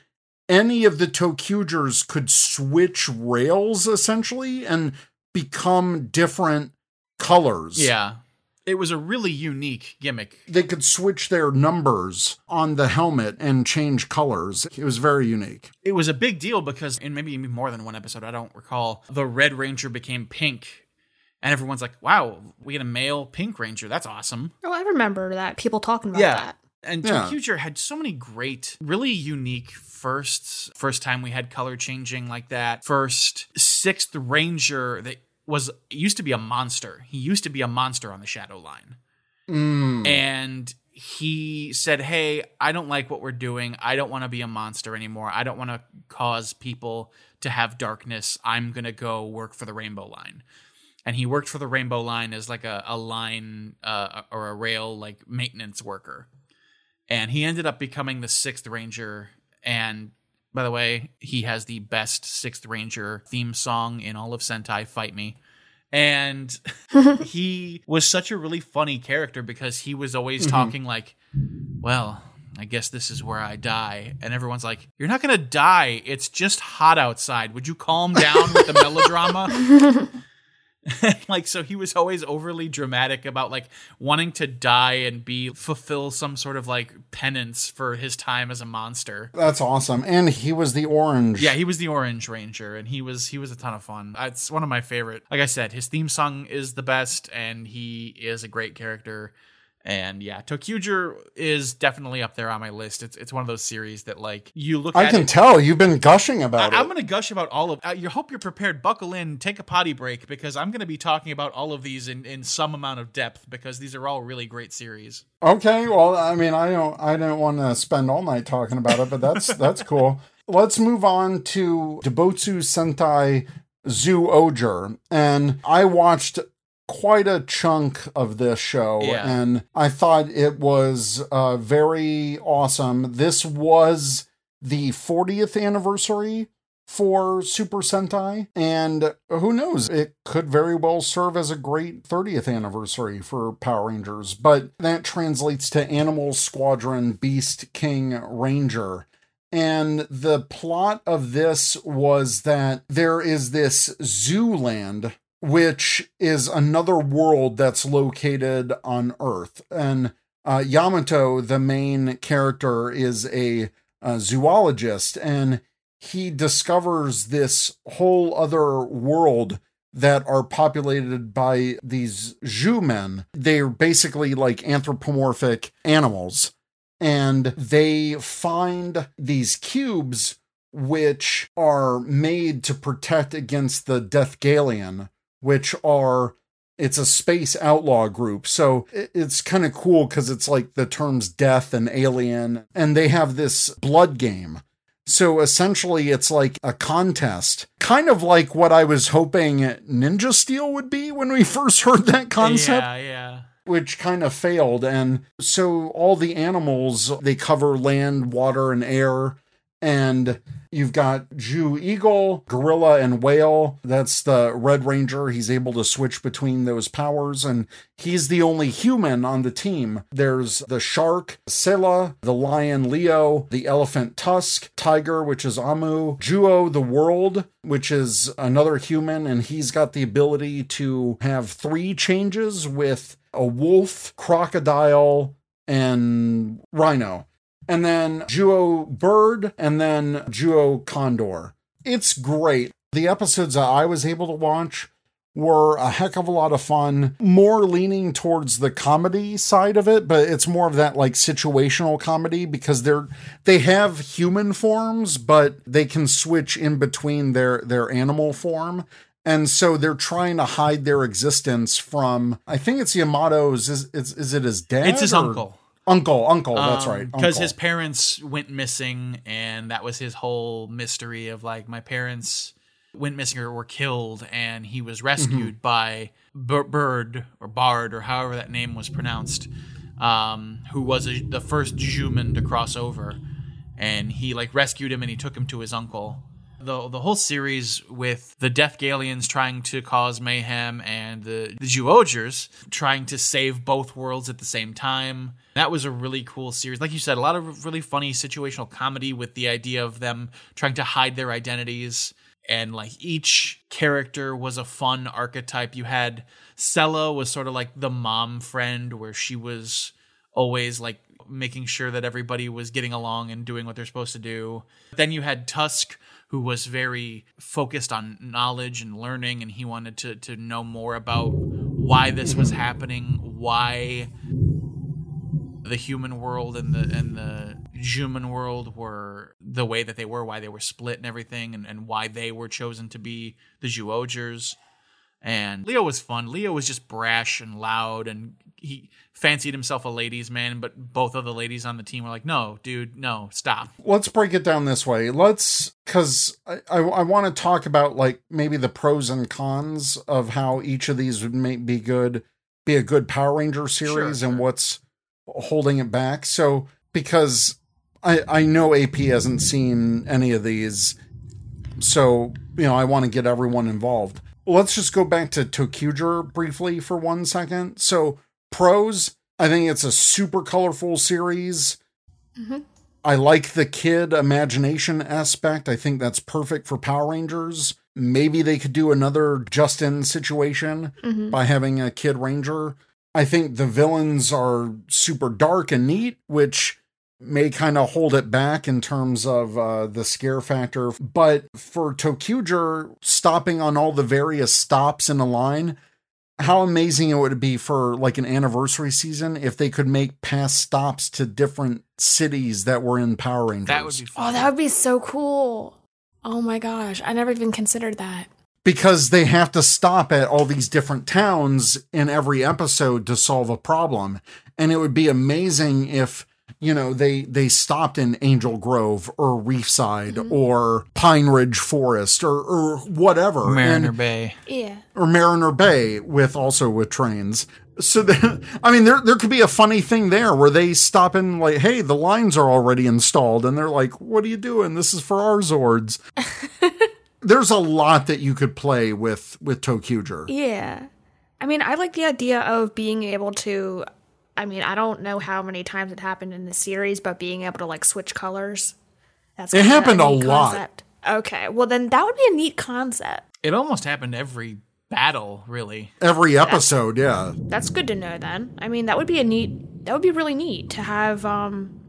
any of the ToQgers could switch rails essentially and become different colors. Yeah. It was a really unique gimmick. They could switch their numbers on the helmet and change colors. It was very unique. It was a big deal because in maybe even more than one episode, I don't recall, the Red Ranger became pink. And everyone's like, wow, we get a male pink ranger. That's awesome. Oh, I remember that. People talking about Yeah. that. And Yeah. ToQger had so many great, really unique firsts. First time we had color changing like that. First sixth ranger that was used to be a monster. He used to be a monster on the Shadow Line. Mm. and he said, "Hey, I don't like what we're doing. I don't want to be a monster anymore. I don't want to cause people to have darkness. I'm going to go work for the Rainbow Line." And he worked for the Rainbow Line as like a, a line uh, or a rail like maintenance worker. And he ended up becoming the 6th Ranger and by the way, he has the best 6th Ranger theme song in all of Sentai Fight Me. And <laughs> he was such a really funny character because he was always mm-hmm. talking like, well, I guess this is where I die. And everyone's like, you're not going to die. It's just hot outside. Would you calm down with the <laughs> melodrama? <laughs> <laughs> like so he was always overly dramatic about like wanting to die and be fulfill some sort of like penance for his time as a monster. That's awesome. And he was the orange. Yeah, he was the Orange Ranger, and he was he was a ton of fun. It's one of my favorite. Like I said, his theme song is the best, and he is a great character. And yeah, ToQger is definitely up there on my list. It's it's one of those series that like you look I can it. tell you've been gushing about it. I'm going to gush about all of. Uh, you hope you're prepared. Buckle in, take a potty break because I'm going to be talking about all of these in, in some amount of depth because these are all really great series. Okay, well, I mean, I don't, I don't want to spend all night talking about it, but that's <laughs> that's cool. Let's move on to Debotsu Sentai Zoo Oger. And I watched quite a chunk of this show Yeah. and I thought it was uh, very awesome. This was the 40th anniversary for Super Sentai, and who knows, it could very well serve as a great 30th anniversary for Power Rangers, but that translates to Animal Squadron Beast King Ranger. And the plot of this was that there is this zoo land, which is another world that's located on Earth. And uh, Yamato, the main character, is a, a zoologist, and he discovers this whole other world that are populated by these Zyumen. They're basically like anthropomorphic animals. And they find these cubes which are made to protect against the Deathgalien, which are it's a space outlaw group. So it's kind of cool because it's like the terms death and alien, and they have this blood game. So essentially, it's like a contest, kind of like what I was hoping Ninja Steel would be when we <laughs> first heard that concept Yeah, yeah. which kind of failed. And so all the animals, they cover land, water, and air. And you've got Zyuoh Eagle, Gorilla, and Whale. That's the Red Ranger. He's able to switch between those powers, and he's the only human on the team. There's the shark, Scylla, the lion, Leo, the elephant, Tusk, Tiger, which is Amu, Zyuoh, the world, which is another human, and he's got the ability to have three changes with a wolf, crocodile, and rhino. And then Zyuoh bird, and then Zyuoh condor. It's great. The episodes that I was able to watch were a heck of a lot of fun, more leaning towards the comedy side of it, but it's more of that like situational comedy because they're they have human forms, but they can switch in between their their animal form. And so they're trying to hide their existence from I think it's Yamato's is is, is it his dad? It's his or- uncle. Uncle, uncle, that's right. Because his parents went missing, and that was his whole mystery of like, my parents went missing or were killed, and he was rescued by B- Bird or Bard or however that name was pronounced, um, who was a, the first human to cross over. And he like rescued him and he took him to his uncle. The, the whole series with the Deathgaliens trying to cause mayhem and the, the trying to save both worlds at the same time. That was a really cool series. Like you said, a lot of really funny situational comedy with the idea of them trying to hide their identities. And like each character was a fun archetype. You had Sella was sort of like the mom friend where she was always like making sure that everybody was getting along and doing what they're supposed to do. Then you had Tusk, who was very focused on knowledge and learning, and he wanted to to know more about why this was mm-hmm. happening, why the human world and the and the human world were the way that they were, why they were split and everything, and, and why they were chosen to be the Zyuohgers. And Leo was fun. Leo was just brash and loud, and he fancied himself a ladies' man. But both of the ladies on the team were like, "No, dude, no, stop." let's break it down this way. Let's because I, I, I want to talk about like maybe the pros and cons of how each of these would make be good, be a good Power Ranger series, Sure, and sure. what's holding it back. So because I I know AP hasn't seen any of these, so you know I want to get everyone involved. Let's just go back to ToQger briefly for one second. So pros, I think it's a super colorful series. I like the kid imagination aspect. I think that's perfect for Power Rangers. Maybe they could do another Justin situation by having a kid ranger. I think the villains are super dark and neat, which may kind of hold it back in terms of uh, the scare factor. But for ToQger stopping on all the various stops in a line, how amazing it would be for like an anniversary season if they could make past stops to different cities that were in Power Rangers. That would be fun. Oh, that would be so cool. Oh my gosh, I never even considered that. because they have to stop at all these different towns in every episode to solve a problem. And it would be amazing if you know, they they stopped in Angel Grove or Reefside Mm-hmm. or Pine Ridge Forest or or whatever. Mariner And- Bay. Yeah. or Mariner Bay with also with trains. So the, <laughs> I mean, there there could be a funny thing there where they stop in like, hey, the lines are already installed, and they're like, what are you doing? This is for our Zords. <laughs> There's a lot that you could play with with ToQger. Yeah. I mean, I like the idea of being able to. I mean, I don't know how many times it happened in the series, but being able to like switch colors. That's It happened a neat lot. Okay, well then that would be a neat concept. It almost happened every battle, really. Every episode, yeah. That's good to know then. I mean, that would be a neat. That would be really neat to have um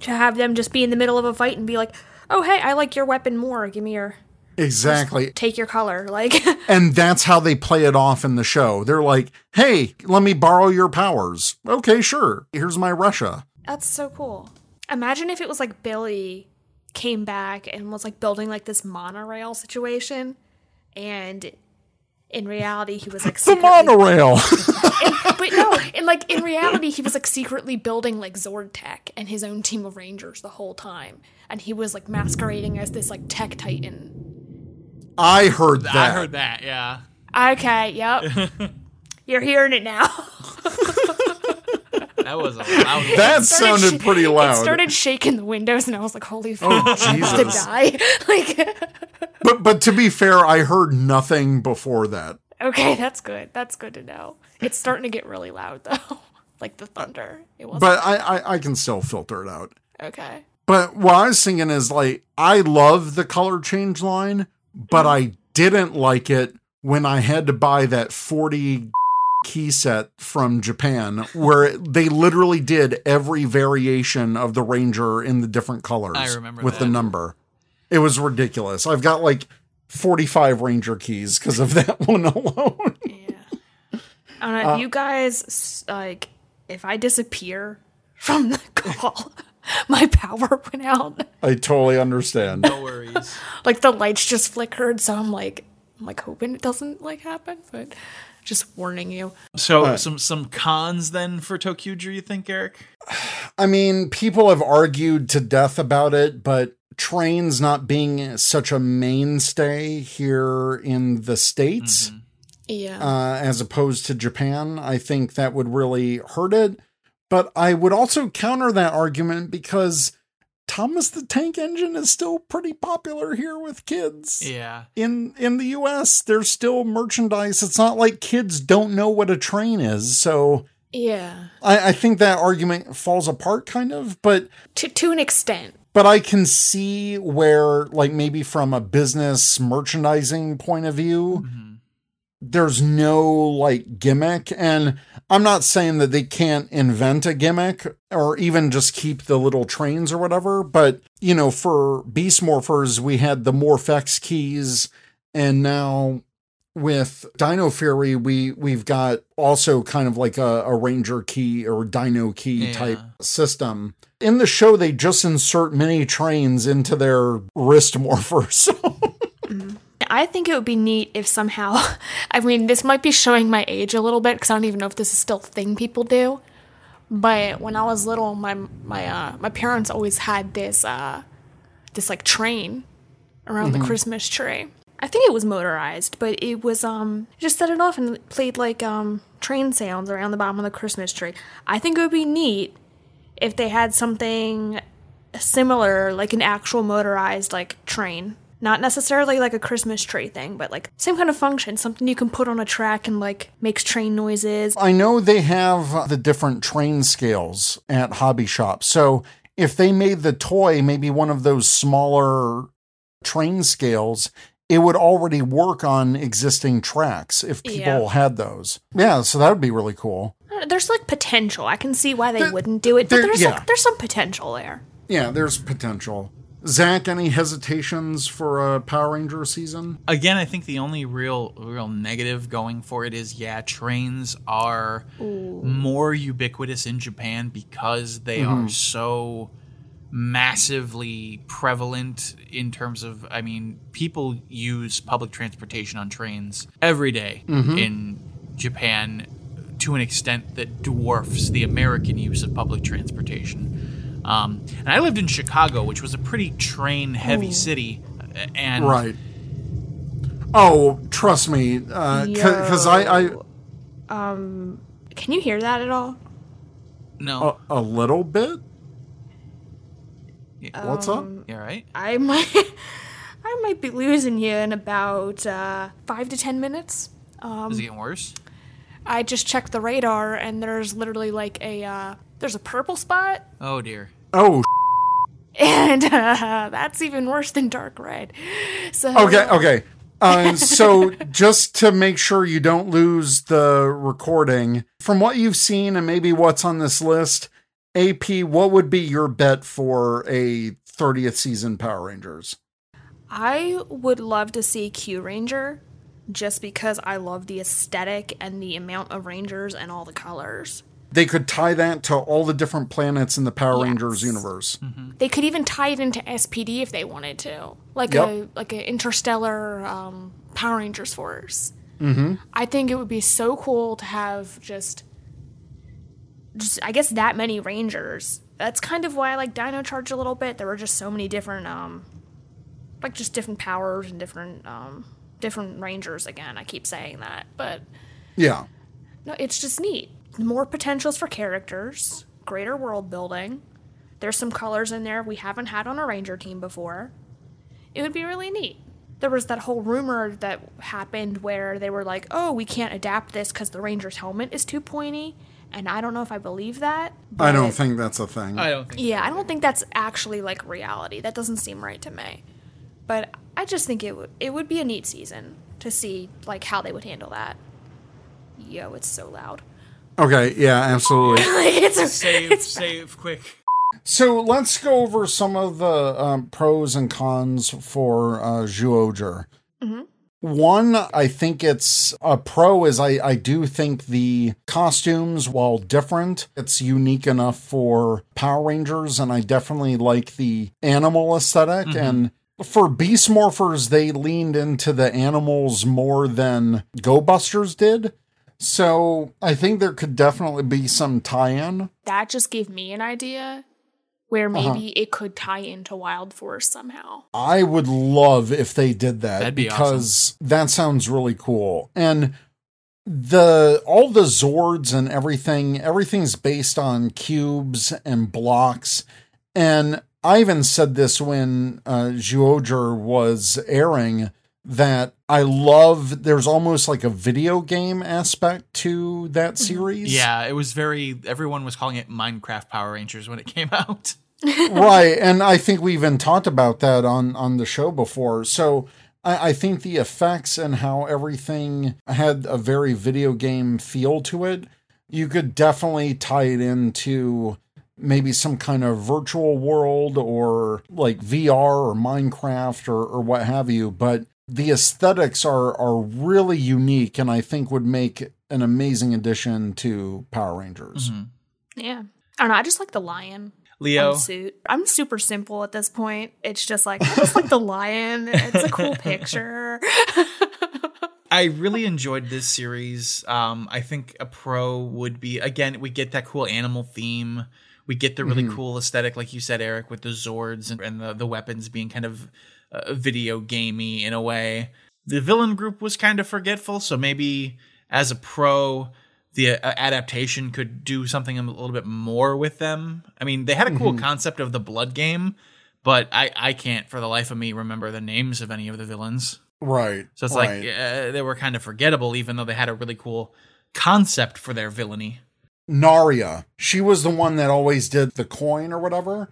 to have them just be in the middle of a fight and be like, "Oh, hey, I like your weapon more. Give me your Exactly. take your color." Like, <laughs> And that's how they play it off in the show. They're like, hey, let me borrow your powers. Okay, sure. Here's my Ressha. That's so cool. Imagine if it was like Billy came back and was like building like this monorail situation, and in reality he was like The monorail. <laughs> <laughs> but no, and like in reality he was like secretly building like Zord Tech and his own team of Rangers the whole time, and he was like masquerading as this like tech titan. I heard that. I heard that, yeah. Okay, yep, <laughs> you're hearing it now. <laughs> That was a loud That Started sounded sh- pretty It loud. started shaking the windows, and I was like, "Holy oh, fuck, Oh, I'm to Jesus. die!" <laughs> like. But but to be fair, I heard nothing before that. Okay, that's good. That's good to know. It's starting to get really loud though, like the thunder. It was But I, I I can still filter it out. okay. But what I was thinking is like I love the color change line, but mm. I didn't like it when I had to buy that 40 key set from Japan where they literally did every variation of the ranger in the different colors I remember with the number. It was ridiculous. I've got like 45 ranger keys because of <laughs> that one alone. Yeah. I don't know. if uh, you guys like, if I disappear from the <laughs> call, <laughs> my power <laughs> went out. I totally understand. no worries. <laughs> Like the lights just flickered, so I'm like, I'm like hoping it doesn't like happen, but just warning you. So some some cons then for ToQger, you think, Eric? <sighs> I mean, people have argued to death about it, but trains not being such a mainstay here in the States, Yeah. uh, as opposed to Japan, I think that would really hurt it. But I would also counter that argument because Thomas the Tank Engine is still pretty popular here with kids. Yeah. In in the US, there's still merchandise. It's not like kids don't know what a train is. So yeah. I, I think that argument falls apart kind of, but To to an extent. but I can see where, like, maybe from a business merchandising point of view, mm-hmm. there's no like gimmick. And I'm not saying that they can't invent a gimmick or even just keep the little trains or whatever. But, you know, for Beast Morphers, we had the Morphex keys, and now with Dino Fury, we we've got also kind of like a, a Ranger key or Dino key Yeah. type system. In the show, they just insert mini trains into their wrist <laughs> morphers. Mm-hmm. I think it would be neat if somehow, <laughs> I mean, this might be showing my age a little bit because I don't even know if this is still a thing people do. But when I was little, my my uh, my parents always had this uh, this like train around the Christmas tree. I think it was motorized, but it was um just set it off and played like um train sounds around the bottom of the Christmas tree. I think it would be neat if they had something similar, like an actual motorized like train. Not necessarily like a Christmas tree thing, but like same kind of function, something you can put on a track and like makes train noises. I know they have the different train scales at hobby shops. So if they made the toy maybe one of those smaller train scales, it would already work on existing tracks if people Yeah. had those. Yeah, so that would be really cool. Uh, There's like potential. I can see why they There- wouldn't do it, but there- there's yeah. like there's some potential there. Yeah, there's potential. Zach, any hesitations for a Power Ranger season? Again, I think the only real real negative going for it is yeah, trains are more ubiquitous in Japan because they are mm-hmm. so massively prevalent in terms of I mean, people use public transportation on trains every day mm-hmm. in Japan to an extent that dwarfs the American use of public transportation. Um, and I lived in Chicago, which was a pretty train heavy city. And Right. Oh, trust me, because I, I Um, Can you hear that at all? no, a, a little bit. What's up? you all right? I might, <laughs> I might be losing you in about uh, five to ten minutes. Um, Is it getting worse? I just checked the radar, and there's literally like a uh, there's a purple spot, Oh dear. Oh, and <laughs> uh, that's even worse than dark red. So okay, okay. Uh, so just to make sure you don't lose the recording, from what you've seen and maybe what's on this list, AP, what would be your bet for a 30th season Power Rangers? I would love to see Kyuranger, just because I love the aesthetic and the amount of Rangers and all the colors. They could tie that to all the different planets in the Power Yes. Rangers universe. They could even tie it into SPD if they wanted to, like Yep. a like an interstellar um, Power Rangers force. Mm-hmm. I think it would be so cool to have just, just I guess that many Rangers. That's kind of why I like Dino Charge a little bit. There were just so many different, um, like just different powers and different, um, different Rangers. Again, I keep saying that, but Yeah. no, it's just neat. More potentials for characters, greater world building. There's some colors in there we haven't had on a Ranger team before. It would be really neat. There was that whole rumor that happened where they were like, oh, we can't adapt this because the Ranger's helmet is too pointy. And I don't know if I believe that. I don't think that's a thing. I don't think. Yeah, I don't think that's actually like reality. That doesn't seem right to me. But I just think it would it would be a neat season to see like how they would handle that. Yo, it's so loud. Okay, yeah, absolutely. <laughs> it's a, Save, save, quick. So let's go over some of the um, pros and cons for uh, Zyuohger. One, I think it's a pro is I, I do think the costumes, while different, it's unique enough for Power Rangers, and I definitely like the animal esthetic And for Beast Morphers, they leaned into the animals more than Go Busters did. So I think there could definitely be some tie-in. that just gave me an idea where uh-huh. maybe it could tie into Wild Force somehow. I would love if they did that That'd be because that sounds really cool. And the all the Zords and everything, everything's based on cubes and blocks. And I even said this when uh was airing that I love there's almost like a video game aspect to that series. Yeah, it was very. Everyone was calling it Minecraft Power Rangers when it came <laughs> out. <laughs> right and i think we even talked about that on on the show before so I, I think the effects and how everything had a very video game feel to it you could definitely tie it into maybe some kind of virtual world or like vr or minecraft or, or what have you but the aesthetics are are really unique and i think would make an amazing addition to power rangers Yeah. I don't know, I just like the lion. Leo, suit. I'm super simple at this point. It's just like I just like the lion. It's a cool picture. <laughs> I really enjoyed this series. Um, I think a pro would be again. We get that cool animal theme. We get the really cool aesthetic, like you said, Eric, with the Zords and, and the the weapons being kind of uh, video gamey in a way. The villain group was kind of forgetful, so maybe as a pro, the uh, adaptation could do something a little bit more with them. I mean, they had a cool concept of the blood game, but I I can't for the life of me remember the names of any of the villains. right So it's right. like uh, they were kind of forgettable, even though they had a really cool concept for their villainy. Naria. She was the one that always did the coin or whatever.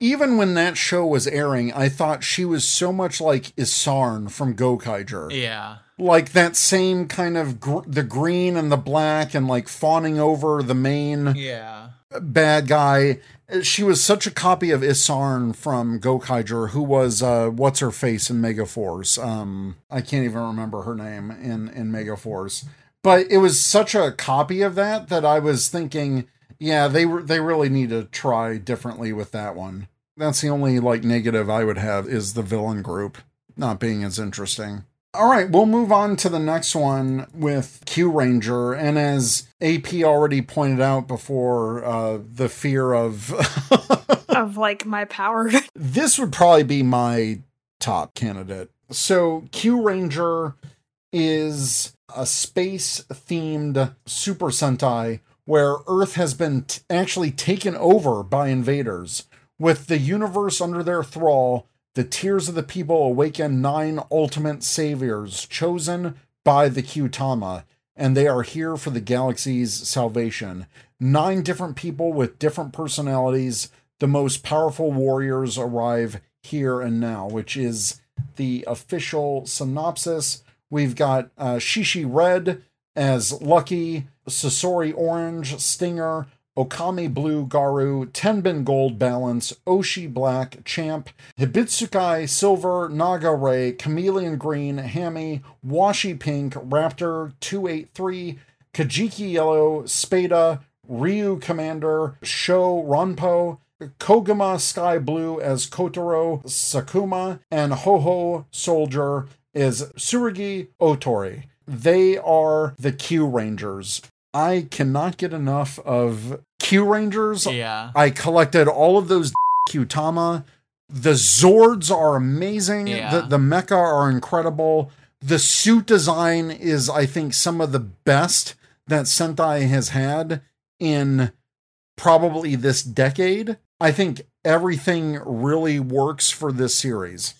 Even when that show was airing, I thought she was so much like Insarn from Gokaiger. Yeah, Like that same kind of gr- the green and the black and like fawning over the main yeah, bad guy. She was such a copy of Insarn from Gokaiger, who was uh what's her face in Megaforce. Um I can't even remember her name in in Megaforce. But it was such a copy of that that I was thinking, yeah, they were they really need to try differently with that one. That's the only like negative I would have is the villain group not being as interesting. All right, we'll move on to the next one with Kyuranger. And as AP already pointed out before, uh, the fear of. <laughs> of like my power. <laughs> this would probably be my top candidate. So, Kyuranger is a space themed Super Sentai where Earth has been t- actually taken over by invaders. With the universe under their thrall, the tears of the people awaken nine ultimate saviors chosen by the Kyutama, and they are here for the galaxy's salvation. Nine different people with different personalities. The most powerful warriors arrive here and now, which is the official synopsis. We've got uh, Shishi Red as Lucky, Sasori Orange, Stinger, Okami Blue Garu, Tenbin Gold Balance, Oshi Black Champ, Hebitsukai Silver, Naga Ray, Chameleon Green, Hammy, Washi Pink, Raptor 283, Kajiki Yellow, Spada, Ryu Commander, Sho Ronpo, Koguma Sky Blue as Kotaro Sakuma, and Ho-Ho Soldier is Tsurugi Otori. They are the Kyurangers. I cannot get enough of Kyurangers. Yeah. I collected all of those <laughs> Kyutama. The Zords are amazing. Yeah. The the mecha are incredible. The suit design is, I think, some of the best that Sentai has had in probably this decade. I think everything really works for this series.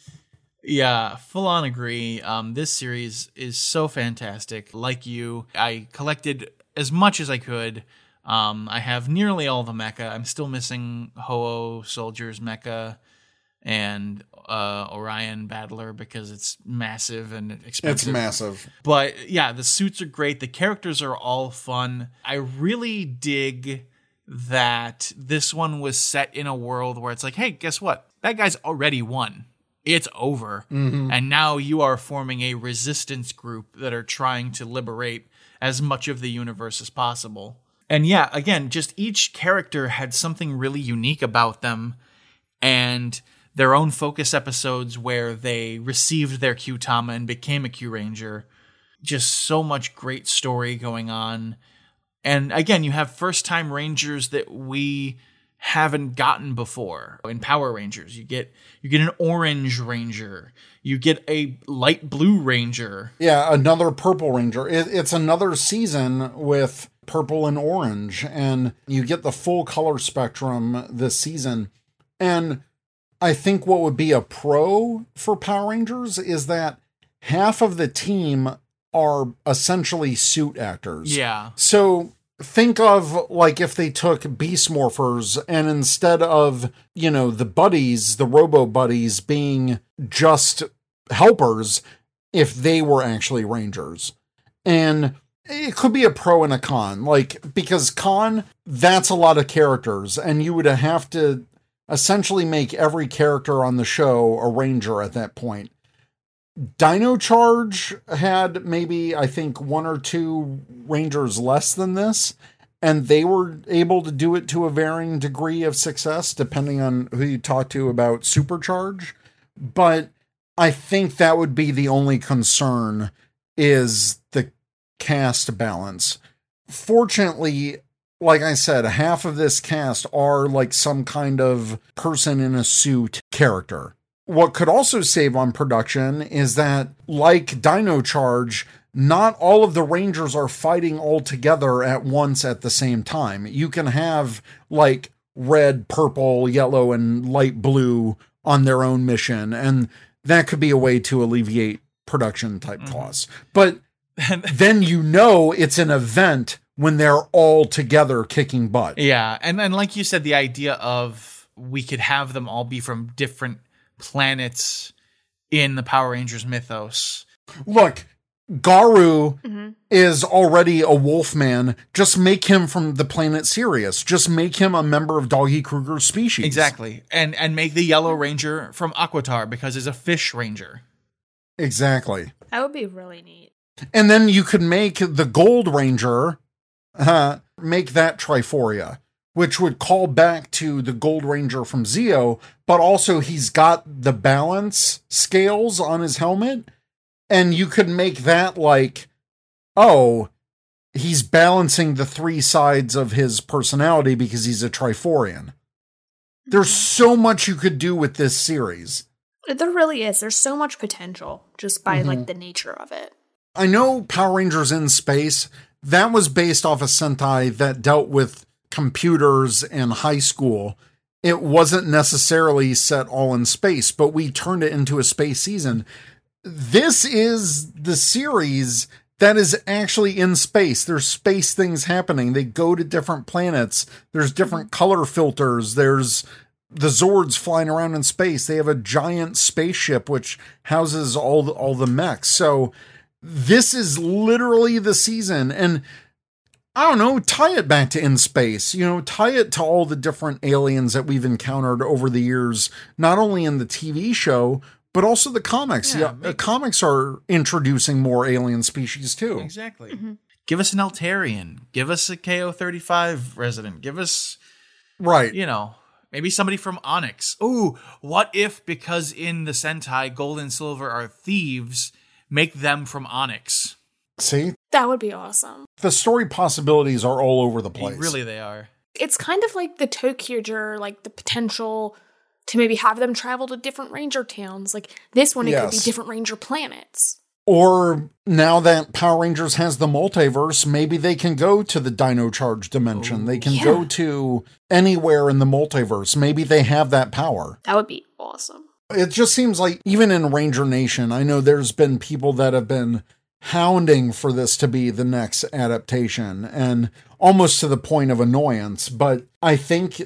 Yeah, full on agree. Um, this series is so fantastic. Like you, I collected as much as I could. Um, I have nearly all the mecha. I'm still missing Ho-Oh Soldier's mecha and uh, Orion Battler because it's massive and expensive. It's massive. But yeah, the suits are great. The characters are all fun. I really dig that this one was set in a world where it's like, hey, guess what? That guy's already won. It's over. Mm-hmm. And now you are forming a resistance group that are trying to liberate as much of the universe as possible. And yeah, again, just each character had something really unique about them and their own focus episodes where they received their Kyutama and became a Kyuranger. Just so much great story going on. And again, you have first time Rangers that we haven't gotten before. In Power Rangers, you get you get an orange ranger, you get a light blue ranger. Yeah, another Purple Ranger. It, it's another season with purple and orange, and you get the full color spectrum this season. And I think what would be a pro for Power Rangers is that half of the team are essentially suit actors. Yeah. So think of like if they took Beast Morphers and instead of, you know, the buddies, the robo buddies being just helpers, if they were actually Rangers. And it could be a pro and a con, like because con, that's a lot of characters, and you would have to essentially make every character on the show a ranger at that point. Dino Charge had maybe, I think, one or two Rangers less than this, and they were able to do it to a varying degree of success, depending on who you talk to about Supercharge. But I think that would be the only concern is the cast balance. Fortunately, like I said, half of this cast are like some kind of person in a suit character. What could also save on production is that, like Dino Charge, not all of the Rangers are fighting all together at once at the same time. You can have like red, purple, yellow, and light blue on their own mission, and that could be a way to alleviate production type mm-hmm. costs. But <laughs> then you know it's an event when they're all together kicking butt. Yeah, and and like you said, the idea of we could have them all be from different planets in the Power Rangers mythos. Look, Garu is already a wolfman. Just make him from the planet Sirius. Just make him a member of Doggy Kruger's species. Exactly. And and make the Yellow Ranger from Aquitar because he's a fish ranger. Exactly. That would be really neat. And then you could make the Gold Ranger, uh, make that Triforia, which would call back to the Gold Ranger from Zeo, but also he's got the balance scales on his helmet. And you could make that like, oh, he's balancing the three sides of his personality because he's a Triforian. There's so much you could do with this series. There really is. There's so much potential just by Mm-hmm. like the nature of it. I know Power Rangers in Space, that was based off a Sentai that dealt with computers in high school. It wasn't necessarily set all in space, but we turned it into a space season. This is the series that is actually in space. There's space things happening. They go to different planets. There's different mm-hmm. color filters. There's the Zords flying around in space. They have a giant spaceship which houses all the, all the mechs. So this is literally the season and I don't know, tie it back to in space. You know, tie it to all the different aliens that we've encountered over the years, not only in the TV show, but also the comics. Yeah, Yeah, the uh, comics are introducing more alien species too. Exactly. Mm-hmm. Give us an Eltarian. Give us a KO thirty five resident. Give us Right. you know, maybe somebody from Onyx. Ooh, what if because in the Sentai, gold and silver are thieves, make them from Onyx? See, That would be awesome. The story possibilities are all over the place. Really, they are. It's kind of like the ToQger, like the potential to maybe have them travel to different ranger towns. Like this one, it could be different ranger planets. Or now that Power Rangers has the multiverse, maybe they can go to the Dino Charge dimension. they can go to anywhere in the multiverse. Maybe they have that power. That would be awesome. It just seems like even in Ranger Nation, I know there's been people that have been hounding for this to be the next adaptation and almost to the point of annoyance. But I think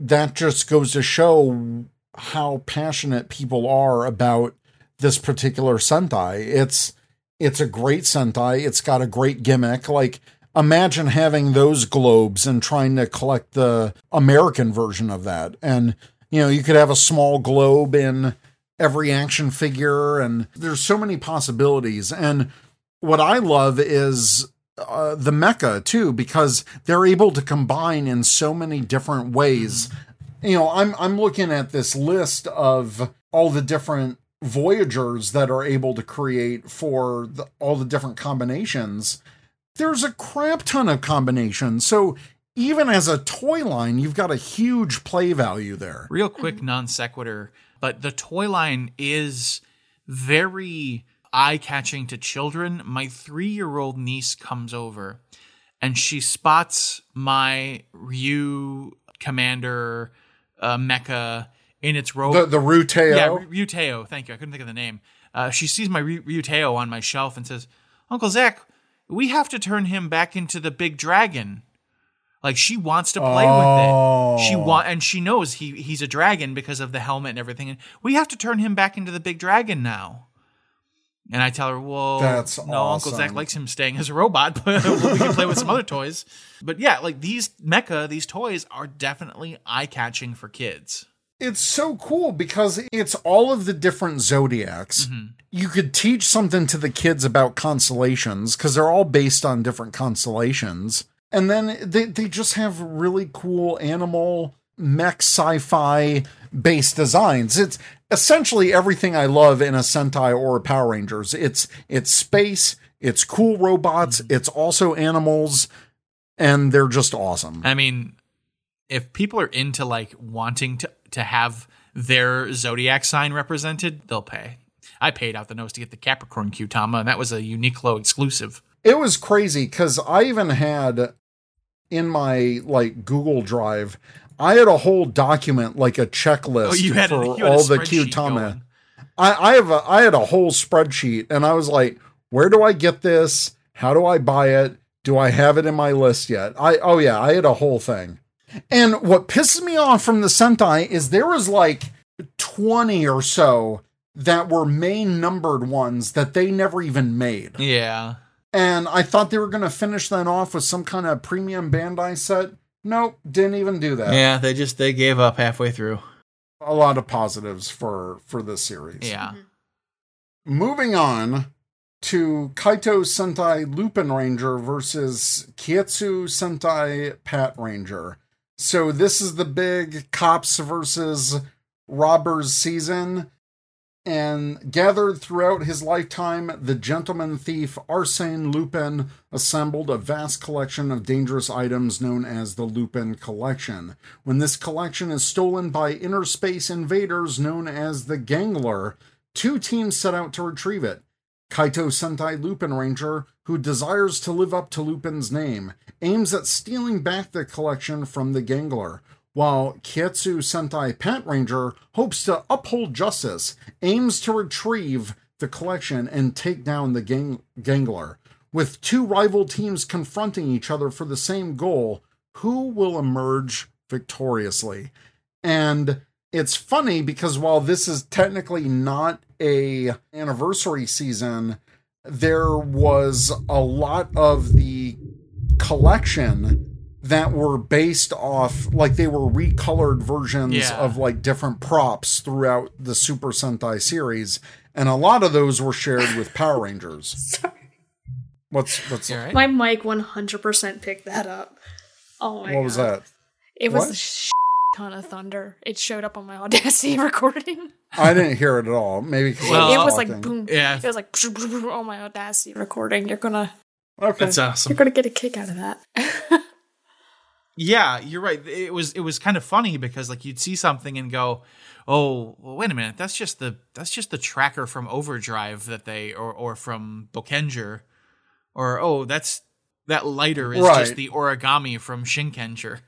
that just goes to show how passionate people are about this particular Sentai. It's it's a great Sentai. It's got a great gimmick. Like imagine having those globes and trying to collect the American version of that. And you know, you could have a small globe in every action figure and there's so many possibilities. And what I love is uh, the mecha too because they're able to combine in so many different ways. You know, I'm I'm looking at this list of all the different voyagers that are able to create for the, all the different combinations. There's a crap ton of combinations. So even as a toy line, you've got a huge play value there. Real quick non sequitur, but the toy line is very eye catching to children. My three year old niece comes over and she spots my Ryu commander uh, mecha in its robe. The the Ruteo. Yeah, Ryuteo. Thank you. I couldn't think of the name. Uh, she sees my Ryuteo on my shelf and says, "Uncle Zach, we have to turn him back into the big dragon." Like she wants to play with it. She Oh. want and she knows he he's a dragon because of the helmet and everything. And we have to turn him back into the big dragon now. And I tell her, "Well, That's no, Uncle Zach likes him staying as a robot, <laughs> but we can play with some other toys." But yeah, like these mecha, these toys are definitely eye catching for kids. it's so cool because it's all of the different zodiacs. Mm-hmm. You could teach something to the kids about constellations because they're all based on different constellations. And then they, they just have really cool animal mech sci-fi based designs. It's essentially everything I love in a Sentai or a Power Rangers. It's it's space, it's cool robots, mm-hmm. it's also animals, and they're just awesome. I mean, if people are into like wanting to to have their zodiac sign represented, they'll pay. I paid out the nose to get the Capricorn Kyutama, and that was a Uniqlo exclusive. it was crazy because I even had in my like Google Drive, I had a whole document like a checklist Oh, you had, for you had all the Kyutama. I, I have a I had a whole spreadsheet and I was like, where do I get this? How do I buy it? Do I have it in my list yet? I oh yeah, I had a whole thing. And what pisses me off from the Sentai is there was like 20 or so that were main numbered ones that they never even made. Yeah. And I thought they were going to finish that off with some kind of premium Bandai set. Nope, didn't even do that. Yeah, they just they gave up halfway through. A lot of positives for for this series. Yeah. Mm-hmm. Moving on to Kaito Sentai Lupin Ranger versus Keisatsu Sentai Pat Ranger. So this is the big cops versus robbers season. And gathered throughout his lifetime, the gentleman thief Arsène Lupin assembled a vast collection of dangerous items known as the Lupin Collection. When this collection is stolen by inner space invaders known as the Gangler, two teams set out to retrieve it. Kaito Sentai Lupin Ranger, who desires to live up to Lupin's name, aims at stealing back the collection from the Gangler, while Keisatsu Sentai Pat Ranger hopes to uphold justice, aims to retrieve the collection and take down the gang- Gangler. With two rival teams confronting each other for the same goal, who will emerge victoriously? And it's funny because while this is technically not a anniversary season, there was a lot of the collection that were based off like they were recolored versions Yeah. of like different props throughout the Super Sentai series, and a lot of those were shared with <laughs> Power Rangers. What's what's You all right? My mic 100% picked that up. Oh my what was that? It was What? a sh- ton of thunder. It showed up on my <laughs> Audacity recording. I didn't hear it at all. Maybe Well, it was like boom. Yeah. It was like <laughs> on my Audacity recording. You're gonna Okay. That's awesome. you're gonna get a kick out of that. Yeah, you're right. It was it was kind of funny because like you'd see something and go, "Oh, well, wait a minute. That's just the that's just the tracker from Overdrive that they or or from Boukenger, or oh, that's that lighter is Right. just the origami from Shinkenger."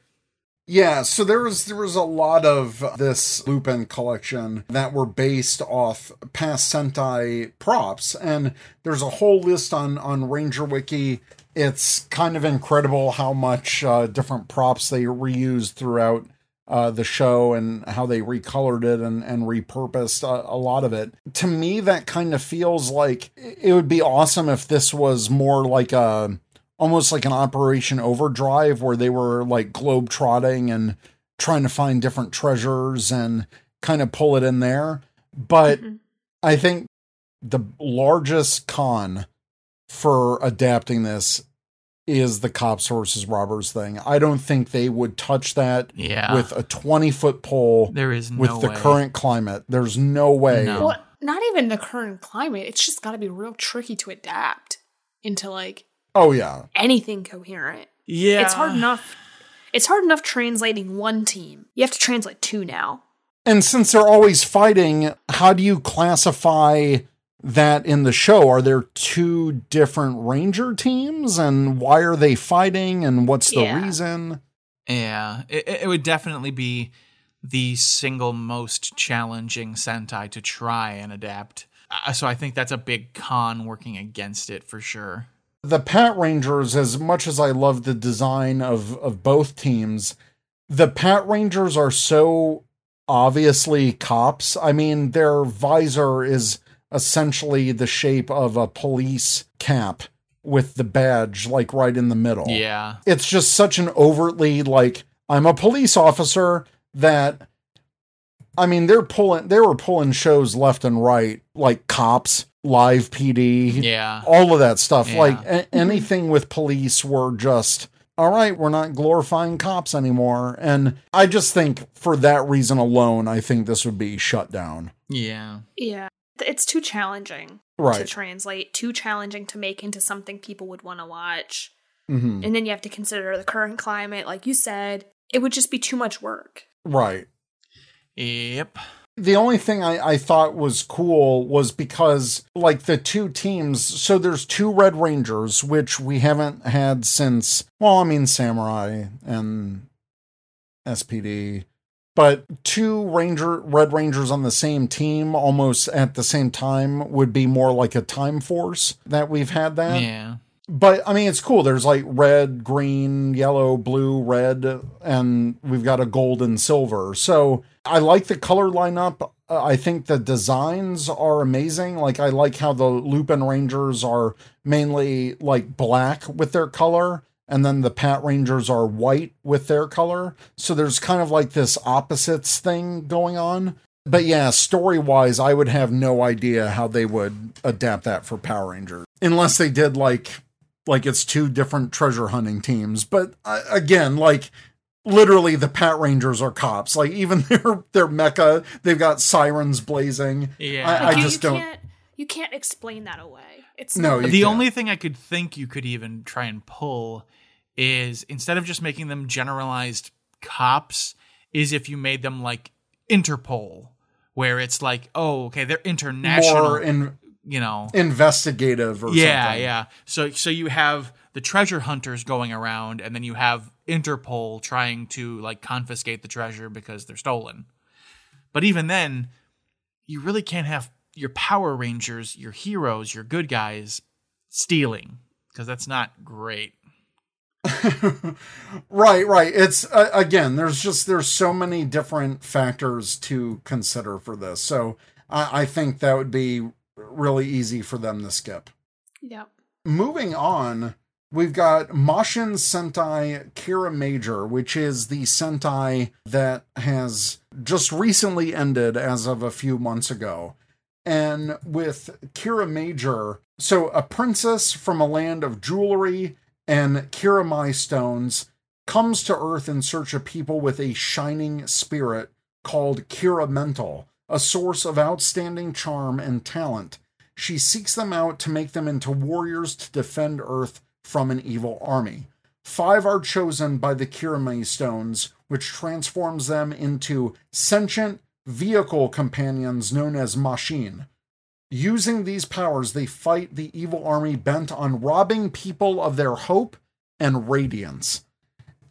Yeah, so there was there was a lot of this Lupin collection that were based off past Sentai props, and there's a whole list on on Ranger Wiki. It's kind of incredible how much uh, different props they reused throughout uh, the show and how they recolored it and, and repurposed a, a lot of it. To me, that kind of feels like it would be awesome if this was more like a almost like an Operation Overdrive where they were like globe trotting and trying to find different treasures and kind of pull it in there. But Mhm. I think the largest con for adapting this is the cops versus robbers thing. I don't think they would touch that Yeah, with a 20 foot pole there is no with the way. current climate. There's no way. No. Well, not even the current climate. It's just got to be real tricky to adapt into like Oh, yeah. anything coherent. Yeah, It's hard enough. It's hard enough translating one team. You have to translate two now. And since they're always fighting, how do you classify that in the show? Are there two different ranger teams and why are they fighting and what's the Yeah. reason? Yeah, it, it would definitely be the single most challenging Sentai to try and adapt. Uh, so I think that's a big con working against it for sure. The Pat Rangers, as much as I love the design of, of both teams, the Pat Rangers are so obviously cops. I mean, their visor is essentially the shape of a police cap with the badge like right in the middle. Yeah, it's just such an overtly like I'm a police officer that I mean they're pulling they were pulling shows left and right like cops, live PD, yeah, all of that stuff. Yeah. Like a- anything with police were just all right, we're not glorifying cops anymore. And I just think for that reason alone, I think this would be shut down. yeah. Yeah. It's too challenging to translate, too challenging to make into something people would want to watch. hmm And then you have to consider the current climate. Like you said, it would just be too much work. Right. Yep. the only thing I, I thought was cool was because like the two teams so there's two red rangers which we haven't had since well i mean samurai and spd but two ranger red rangers on the same team almost at the same time would be more like a time force that we've had that Yeah. but I mean, it's cool. There's like red, green, yellow, blue, red, and we've got a gold and silver. So I like the color lineup. Uh, I think the designs are amazing. Like, I like how the Lupin Rangers are mainly like black with their color, and then the Pat Rangers are white with their color. So there's kind of like this opposites thing going on. But yeah, story wise, I would have no idea how they would adapt that for Power Rangers. Unless they did like like it's two different treasure hunting teams. But uh, again, like literally the Pat Rangers are cops. Like even <laughs> their their mecha, they've got sirens blazing. Yeah. I, I you, just you don't. Can't, you can't explain that away. It's No, the can't. only thing I could think you could even try and pull is instead of just making them generalized cops, is if you made them like Interpol, where it's like, oh, okay, they're international. In, you know, investigative or yeah, something. yeah. So so you have the treasure hunters going around, and then you have Interpol trying to like confiscate the treasure because they're stolen. But even then, you really can't have your Power Rangers, your heroes, your good guys stealing because that's not great. <laughs> Right, right. It's uh, again, there's just there's so many different factors to consider for this. So I, I think that would be really easy for them to skip. yeah. Moving on, we've got Mashin Sentai Kiramager, which is the Sentai that has just recently ended as of a few months ago. And with Kiramager, so a princess from a land of jewelry and Kiramai stones comes to Earth in search of people with a shining spirit called Kira Mental, a source of outstanding charm and talent. She seeks them out to make them into warriors to defend Earth from an evil army. Five are chosen by the Kiramai stones, which transforms them into sentient vehicle companions known as Mashin. Using these powers, they fight the evil army bent on robbing people of their hope and radiance.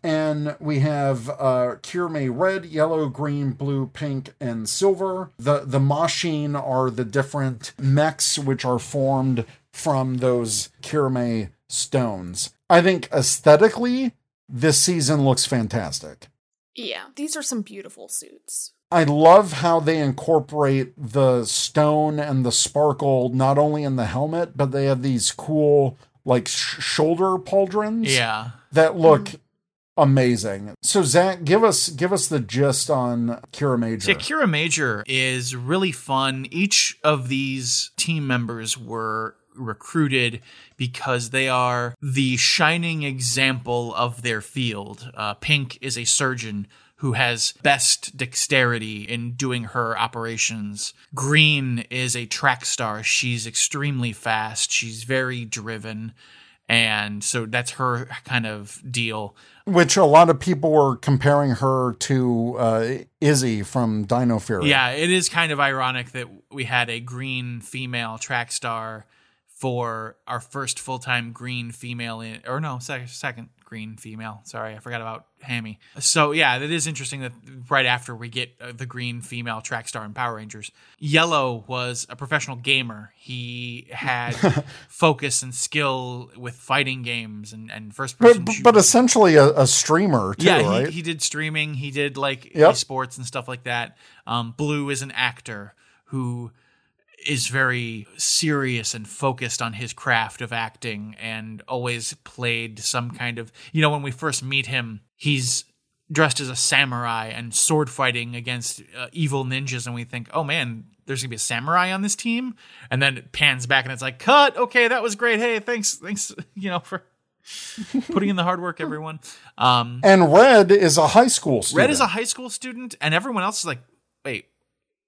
And we have uh, Kirame red, yellow, green, blue, pink, and silver. The the Mashin are the different mechs which are formed from those Kirame stones. I think aesthetically, this season looks fantastic. Yeah. These are some beautiful suits. I love how they incorporate the stone and the sparkle not only in the helmet, but they have these cool like sh- shoulder pauldrons Yeah. that look amazing. So Zach, give us give us the gist on Kiramager. Yeah, Kiramager is really fun. Each of these team members were recruited because they are the shining example of their field. Uh, Pink is a surgeon who has best dexterity in doing her operations. Green is a track star. She's extremely fast. She's very driven. And so that's her kind of deal. Which a lot of people were comparing her to uh, Izzy from Dino Fury. Yeah, it is kind of ironic that we had a green female track star for our first full time green female in, or no, second, second green female. Sorry, I forgot about Hammy. So yeah, it is interesting that right after we get uh, the green female track star in Power Rangers, Yellow was a professional gamer. He had <laughs> focus and skill with fighting games and, and first person. But, but essentially a, a streamer too, yeah, right? he, he did streaming. He did like Yep. esports and stuff like that. Um, Blue is an actor who is very serious and focused on his craft of acting and always played some kind of you know when we first meet him he's dressed as a samurai and sword fighting against uh, evil ninjas and we think oh man there's gonna be a samurai on this team and then it pans back and it's like cut okay that was great hey thanks thanks <laughs> you know for <laughs> putting in the hard work everyone um and Red is a high school student. Red is a high school student, and everyone else is like, "Wait,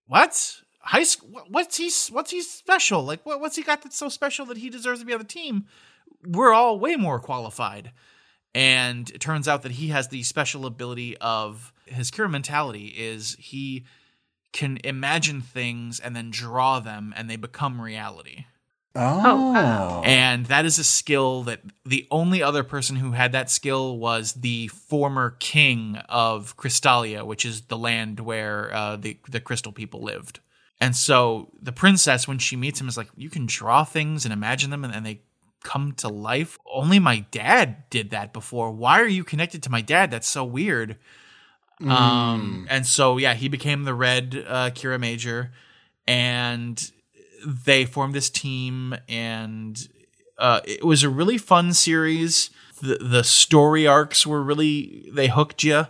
what? High school? What's he? What's he special? Like, what, what's he got that's so special that he deserves to be on the team? We're all way more qualified." And it turns out that he has the special ability of his cure mentality is he can imagine things and then draw them, and they become reality. oh, wow. And that is a skill that the only other person who had that skill was the former king of Crystalia, which is the land where uh, the the crystal people lived. And so the princess, when she meets him, is like, "You can draw things and imagine them, and, and they come to life." Only my dad did that before. Why are you connected to my dad? That's so weird. Um, and so yeah, he became the Red uh, Kiramager, and they formed this team, and uh, it was a really fun series. The the story arcs were really they hooked you,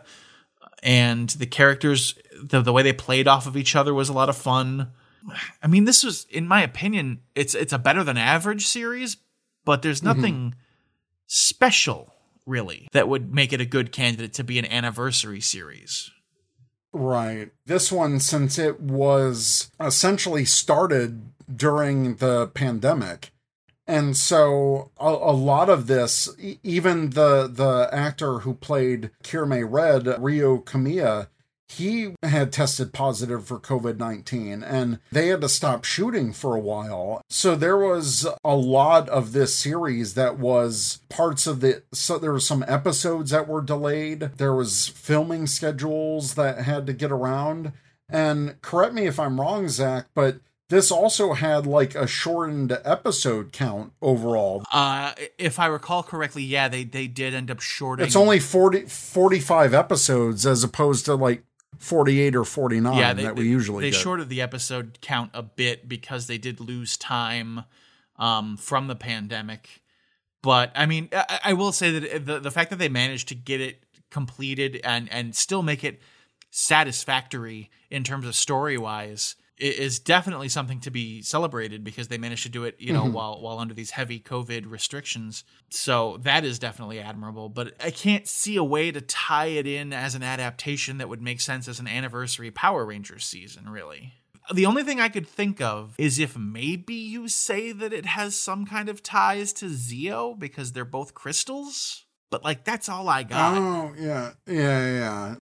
and the characters the the way they played off of each other was a lot of fun. I mean, this was, in my opinion, it's it's a better than average series, but there's mm-hmm. nothing special really, that would make it a good candidate to be an anniversary series. Right. This one, since it was essentially started during the pandemic, and so a, a lot of this, even the the actor who played Kirme Red, Rio Komiya, he had tested positive for COVID 19 and they had to stop shooting for a while. So there was a lot of this series that was parts of the. So there were some episodes that were delayed, there was filming schedules that had to get around. And correct me if I'm wrong, Zach, but this also had like a shortened episode count overall. Uh, if I recall correctly, yeah, they they did end up shorting. It's only 40, 45 episodes as opposed to like 48 or 49 yeah, they, that we usually they get. shorted the episode count a bit because they did lose time um, from the pandemic. But I mean, I, I will say that the the fact that they managed to get it completed and and still make it satisfactory in terms of story wise is definitely something to be celebrated because they managed to do it, you know, mm-hmm. while while under these heavy COVID restrictions. So that is definitely admirable. But I can't see a way to tie it in as an adaptation that would make sense as an anniversary Power Rangers season, really. The only thing I could think of is if maybe you say that it has some kind of ties to Zeo because they're both crystals. But like that's all I got. Oh, yeah. Yeah, yeah.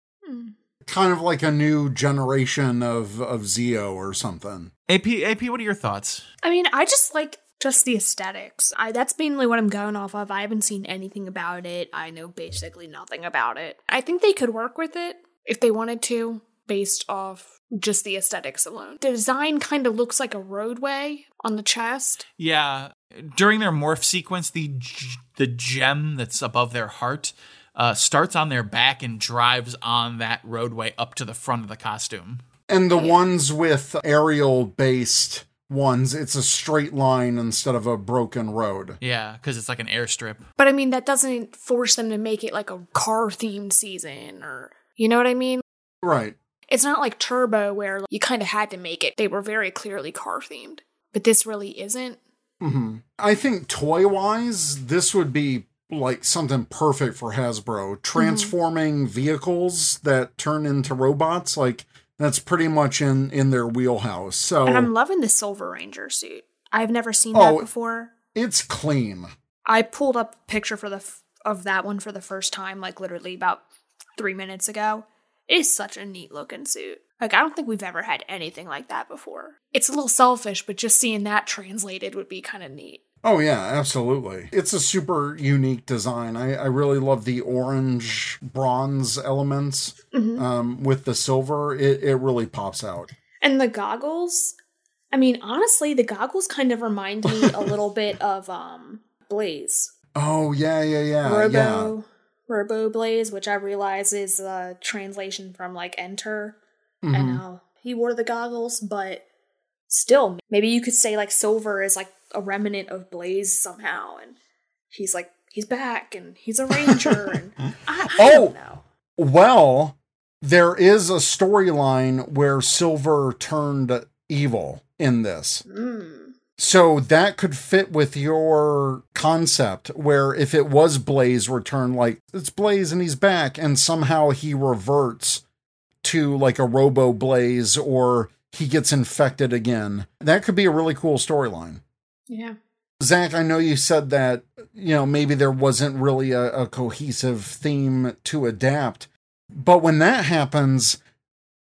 Kind of like a new generation of of Zeo or something. AP AP, what are your thoughts? I mean, I just like just the aesthetics. I that's mainly what I'm going off of. I haven't seen anything about it. I know basically nothing about it. I think they could work with it if they wanted to, based off just the aesthetics alone. The design kind of looks like a roadway on the chest. Yeah, during their morph sequence, the g- the gem that's above their heart uh, starts on their back and drives on that roadway up to the front of the costume. And the ones with aerial based ones, it's a straight line instead of a broken road. Yeah, because it's like an airstrip. But I mean, that doesn't force them to make it like a car themed season or, you know what I mean? Right. It's not like Turbo where you kind of had to make it. They were very clearly car themed. But this really isn't. hmm I think toy wise, this would be like something perfect for Hasbro. Mm-hmm. Transforming vehicles that turn into robots, like that's pretty much in in their wheelhouse. So And I'm loving the Silver Ranger suit. I've never seen Oh. that before. it's clean. I pulled up a picture for the f- of that one for the first time, like literally about three minutes ago. It is such a neat looking suit. Like I don't think we've ever had anything like that before. It's a little selfish, but just seeing that translated would be kind of neat. Oh yeah, absolutely. It's a super unique design. I, I really love the orange bronze elements um, with the silver. It it really pops out. And the goggles, I mean, honestly, the goggles kind of remind me a little <laughs> bit of um Blaze. Oh yeah, yeah, yeah, Robo yeah. Robo Blaze, which I realize is a translation from like Enter Mhm. and how he wore the goggles, but still, maybe you could say like Silver is like a remnant of Blaze somehow, and he's like he's back and he's a ranger, <laughs> and I, I Oh! don't know. Well, there is a storyline where Silver turned evil in this. Mm. So that could fit with your concept where if it was Blaze return, like it's Blaze and he's back, and somehow he reverts to like a Robo Blaze or he gets infected again. That could be a really cool storyline. Yeah. Zach, I know you said that, you know, maybe there wasn't really a, a cohesive theme to adapt. But when that happens,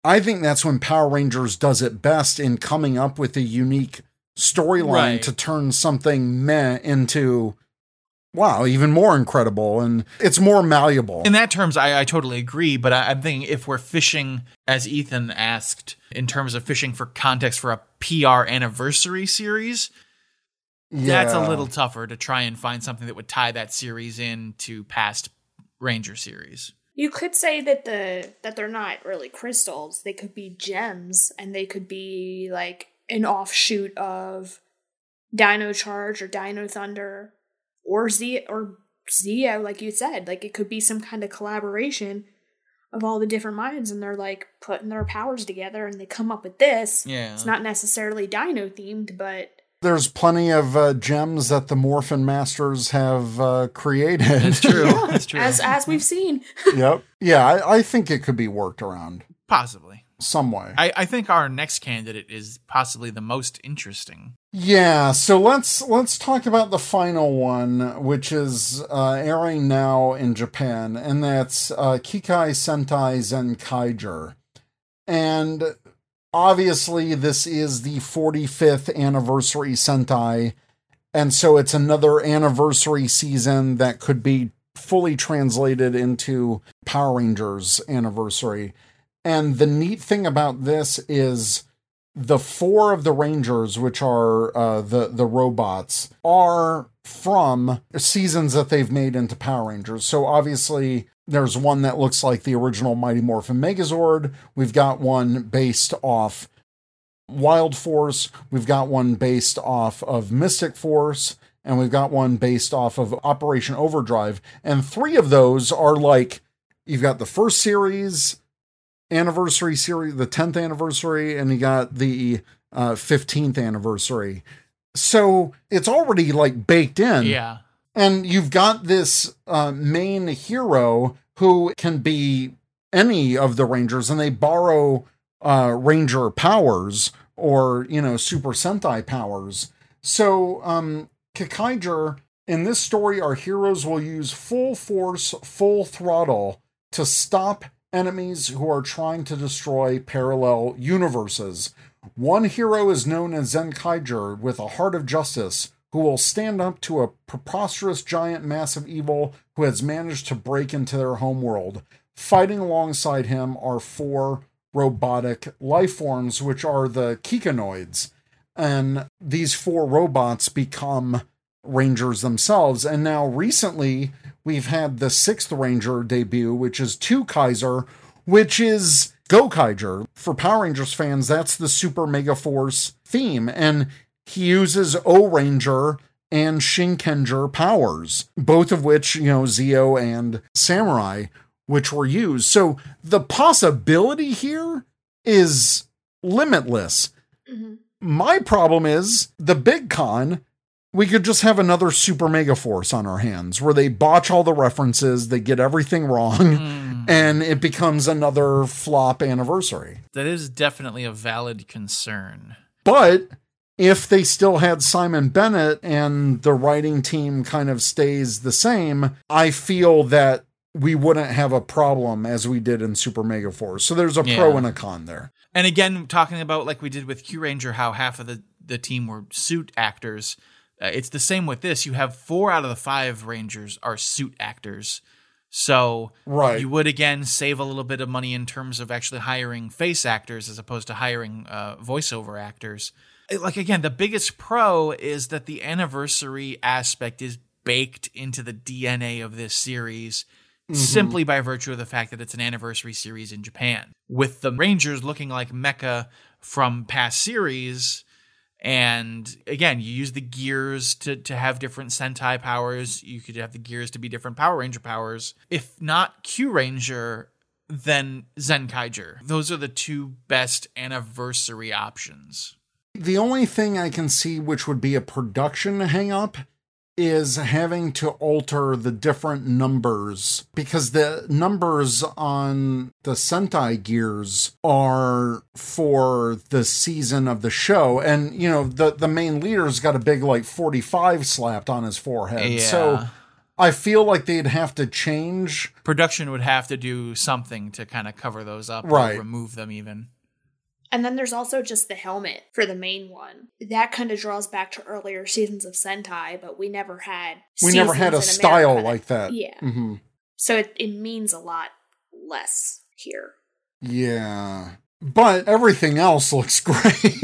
I think that's when Power Rangers does it best in coming up with a unique storyline Right. to turn something meh into, wow, even more incredible. And it's more malleable. In that terms, I, I totally agree. But I, I'm thinking if we're fishing, as Ethan asked, in terms of fishing for context for a PR anniversary series, that's a little tougher to try and find something that would tie that series in to past Ranger series. You could say that the that they're not really crystals. They could be gems, and they could be like an offshoot of Dino Charge or Dino Thunder or Z or Zeo, like you said. Like it could be some kind of collaboration of all the different minds, and they're like putting their powers together, and they come up with this. Yeah. It's not necessarily Dino themed, but There's plenty of uh, gems that the Morphin Masters have uh, created. That's true. <laughs> That's true. As as we've seen. <laughs> yep. Yeah, I, I think it could be worked around Possibly. some way. I, I think our next candidate is possibly the most interesting. Yeah, so let's let's talk about the final one, which is uh, airing now in Japan, and that's uh, Kikai Sentai Zenkaiger. And obviously, this is the 45th anniversary Sentai, and so it's another anniversary season that could be fully translated into Power Rangers anniversary. And the neat thing about this is the four of the rangers which are uh, the the robots are from seasons that they've made into power rangers so obviously there's one that looks like the original mighty morphin megazord we've got one based off wild force we've got one based off of mystic force and we've got one based off of operation overdrive and three of those are like you've got the first series anniversary series, the 10th anniversary, and you got the uh, 15th anniversary. So it's already like baked in. Yeah. And you've got this uh, main hero who can be any of the Rangers, and they borrow uh, Ranger powers or, you know, Super Sentai powers. So, um, Kikaiger, in this story, our heroes will use full force, full throttle to stop enemies who are trying to destroy parallel universes. One hero is known as Zenkaiger with a heart of justice, who will stand up to a preposterous giant mass of evil who has managed to break into their home world. Fighting alongside him are four robotic life forms, which are the Kikanoids. And these four robots become Rangers themselves. And now, recently, we've had the sixth Ranger debut, which is Two Kaiser, which is Go Kaiser. For Power Rangers fans, that's the Super Mega Force theme. And he uses Ohranger and Shinkenger powers, both of which, you know, Zeo and Samurai, which were used. So the possibility here is limitless. Mhm. My problem is the big con we could just have another super mega force on our hands where they botch all the references, they get everything wrong, Hmm. and it becomes another flop anniversary. That is definitely a valid concern. But if they still had Simon Bennett and the writing team kind of stays the same, I feel that we wouldn't have a problem as we did in Super Mega Force. So there's a pro and a con there. And again, talking about like we did with Kyuranger, how half of the, the team were suit actors. Uh, it's the same with this. You have four out of the five Rangers are suit actors. So Right. you would again save a little bit of money in terms of actually hiring face actors as opposed to hiring uh, voiceover actors. It- Like again, the biggest pro is that the anniversary aspect is baked into the DNA of this series mm-hmm. simply by virtue of the fact that it's an anniversary series in Japan. With the Rangers looking like mecha from past series, and again, you use the gears to, to have different Sentai powers. You could have the gears to be different Power Ranger powers. If not Kyuranger, then Zenkaiger. Those are the two best anniversary options. The only thing I can see which would be a production hang up is having to alter the different numbers because the numbers on the Sentai gears are for the season of the show and you know the the main leader's got a big like 45 slapped on his forehead. So I feel like they'd have to change Production would have to do something to kind of cover those up Right. or remove them even. And then there's also just the helmet for the main one. That kind of draws back to earlier seasons of Sentai, but we never had. we never had a style America. like that. Yeah. hmm So it, it means a lot less here. Yeah. But everything else looks great.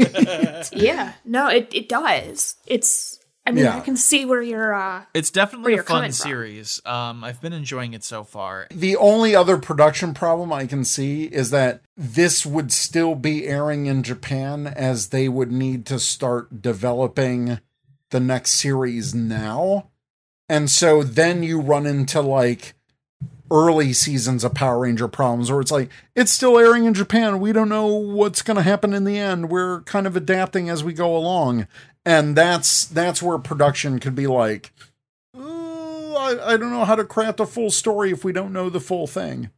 <laughs> Yeah. No, it, it does. It's. I mean, Yeah. I can see where you're. uh It's definitely a fun series. Um, I've been enjoying it so far. The only other production problem I can see is that this would still be airing in Japan as they would need to start developing the next series now. And so then you run into like early seasons of Power Ranger problems where it's like, it's still airing in Japan. We don't know what's going to happen in the end. We're kind of adapting as we go along. And that's that's where production could be like, "Uh, I, I don't know how to craft a full story if we don't know the full thing.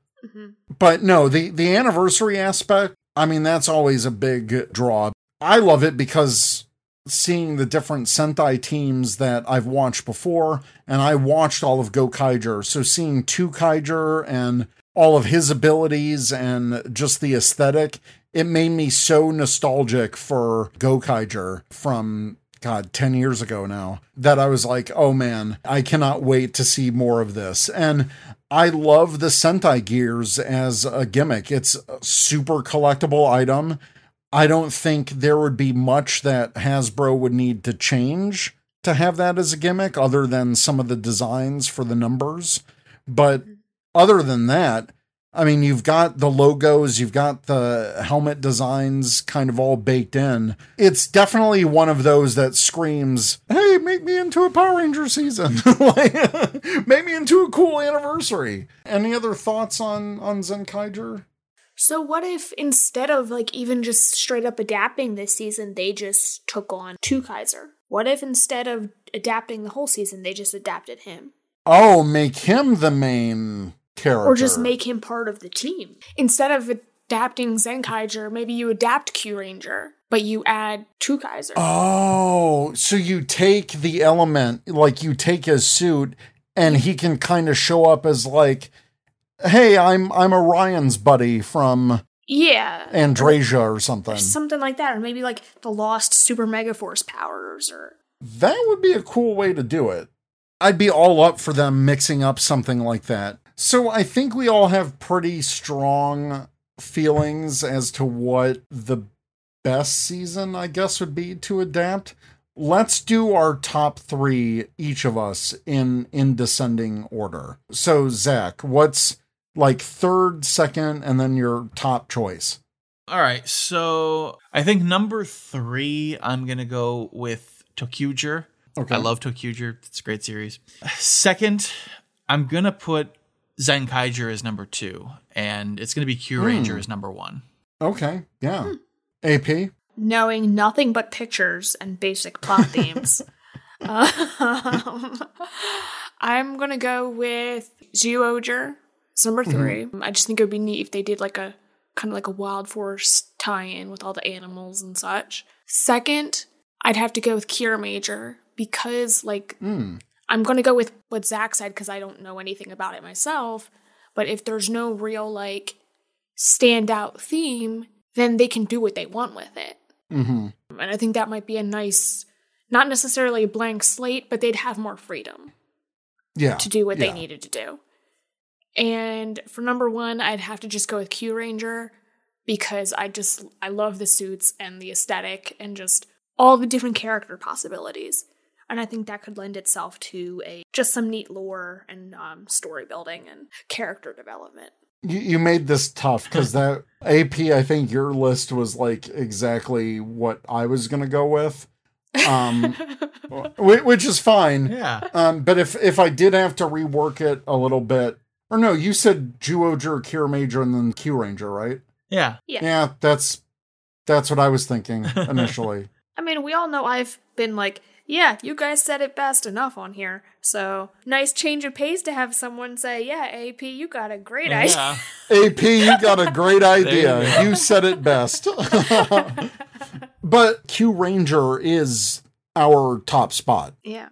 But no, the the anniversary aspect, I mean, that's always a big draw. I love it because seeing the different Sentai teams that I've watched before, and I watched all of Go Kaiger. So seeing two Kaiger and all of his abilities and just the aesthetic, it made me so nostalgic for Go Kaiger from God, 10 years ago now, that I was like, oh man, I cannot wait to see more of this. And I love the Sentai gears as a gimmick. It's a super collectible item. I don't think there would be much that Hasbro would need to change to have that as a gimmick, other than some of the designs for the numbers. But other than that, I mean, you've got the logos, you've got the helmet designs kind of all baked in. It's definitely one of those that screams, hey, make me into a Power Ranger season. <laughs> like, make me into a cool anniversary. Any other thoughts on, on Zenkaiger? So what if instead of like even just straight up adapting this season, they just took on two Kaiser? What if instead of adapting the whole season, they just adapted him? Oh, make him the main character. Or just make him part of the team. Instead of adapting Zenkaiger, maybe you adapt Kyuranger, but you add two Kaiser. Oh, so you take the element, like you take his suit, and he can kind of show up as like, "Hey, I'm I'm Orion's buddy from yeah. Andrasia or something." Something like that. Or maybe like the lost Super Mega Force powers or That would be a cool way to do it. I'd be all up for them mixing up something like that. So I think we all have pretty strong feelings as to what the best season, I guess, would be to adapt. Let's do our top three, each of us, in in descending order. So Zach, what's like third, second, and then your top choice? All right, so I think number three, I'm gonna go with ToQger. Okay. I love ToQger; it's a great series. Second, I'm gonna put Zenkaiger is number two, and it's gonna be Q hmm. Ranger is number one. Okay, yeah. Hmm. AP. knowing nothing but pictures and basic plot <laughs> themes. um, <laughs> I'm gonna go with Zyuohger. It's number mm-hmm. 3 I just think it would be neat if they did like a kind of like a Wild Force tie-in with all the animals and such. Second, I'd have to go with Kiramager because like hmm. I'm gonna go with what Zach said because I don't know anything about it myself. But if there's no real like standout theme, then they can do what they want with it. Mm-hmm. And I think that might be a nice, not necessarily a blank slate, but they'd have more freedom Yeah. to do what yeah. they needed to do. And for number one, I'd have to just go with Kyuranger because I just, I love the suits and the aesthetic and just all the different character possibilities. And I think that could lend itself to a just some neat lore and um, story building and character development. You, you made this tough because <laughs> that AP, I think your list was like exactly what I was gonna go with, um, <laughs> which is fine. Yeah, Um, but if if I did have to rework it a little bit, or no, you said Zyuohger, Kira Major, and then Kyuranger, right? yeah. Yeah. Yeah, that's that's what I was thinking <laughs> initially. I mean, we all know I've been like, yeah, you guys said it best enough on here. So nice change of pace to have someone say, yeah, AP, you got a great idea. <laughs> Yeah. AP, you got a great idea. You You said it best. <laughs> but Kyuranger is our top spot. Yeah.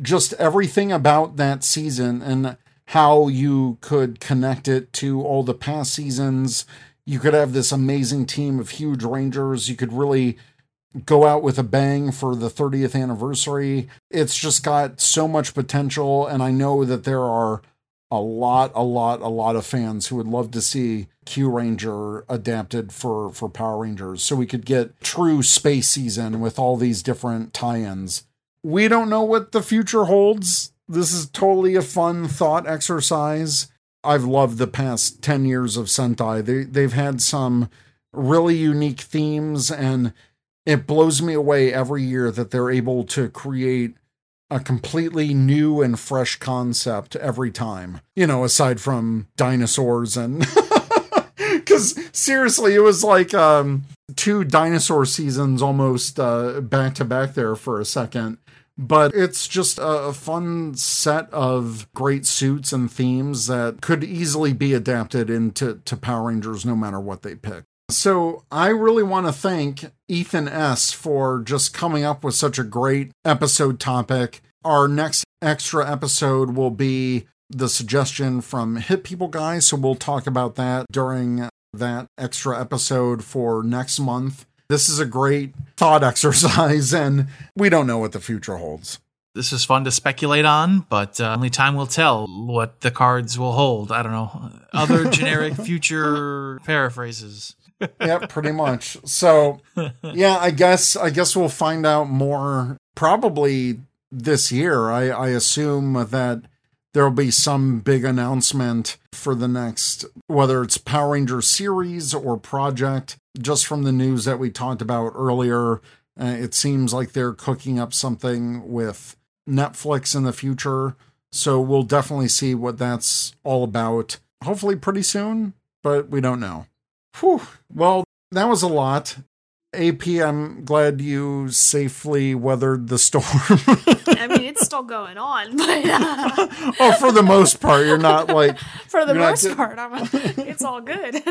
just everything about that season and how you could connect it to all the past seasons. You could have this amazing team of huge rangers. You could really go out with a bang for the 30th anniversary. It's just got so much potential. And I know that there are a lot, a lot, a lot of fans who would love to see Kyuranger adapted for, for Power Rangers so we could get true space season with all these different tie ins we don't know what the future holds. This is totally a fun thought exercise. I've loved the past 10 years of Sentai. They they've had some really unique themes and it blows me away every year that they're able to create a completely new and fresh concept every time. You know, aside from dinosaurs and <laughs> because seriously, it was like um, two dinosaur seasons almost uh, back to back there for a second. But it's just a fun set of great suits and themes that could easily be adapted into to Power Rangers no matter what they pick. So I really want to thank Ethan S. for just coming up with such a great episode topic. Our next extra episode will be the suggestion from Hit People Guy. So we'll talk about that during that extra episode for next month. This is a great thought <laughs> exercise, and we don't know what the future holds. This is fun to speculate on, but uh, only time will tell what the cards will hold. I don't know. Other <laughs> generic future paraphrases. Yeah, pretty much. So, yeah, I guess I guess we'll find out more probably this year. I, I assume that there'll be some big announcement for the next, whether it's Power Ranger series or project. Just from the news that we talked about earlier, uh, it seems like they're cooking up something with Netflix in the future. So we'll definitely see what that's all about. Hopefully, pretty soon, but we don't know. Whew. Well, that was a lot. AP, I'm glad you safely weathered the storm. <laughs> I mean, it's still going on, but uh, <laughs> oh, for the most part, you're not like <laughs> for the You're not most part, I'm, it's all good.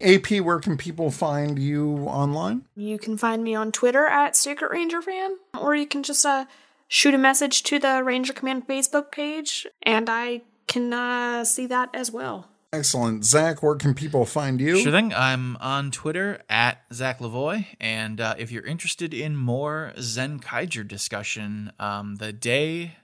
AP. Where can people find you online? you can find me on Twitter at Secret Ranger Fan, or you can just uh, shoot a message to the Ranger Command Facebook page, and I can uh, see that as well. Excellent, Zach. Where can people find you? Sure thing. I'm on Twitter at Zach Lavoy, and uh, if you're interested in more Zenkaiger discussion, um, the day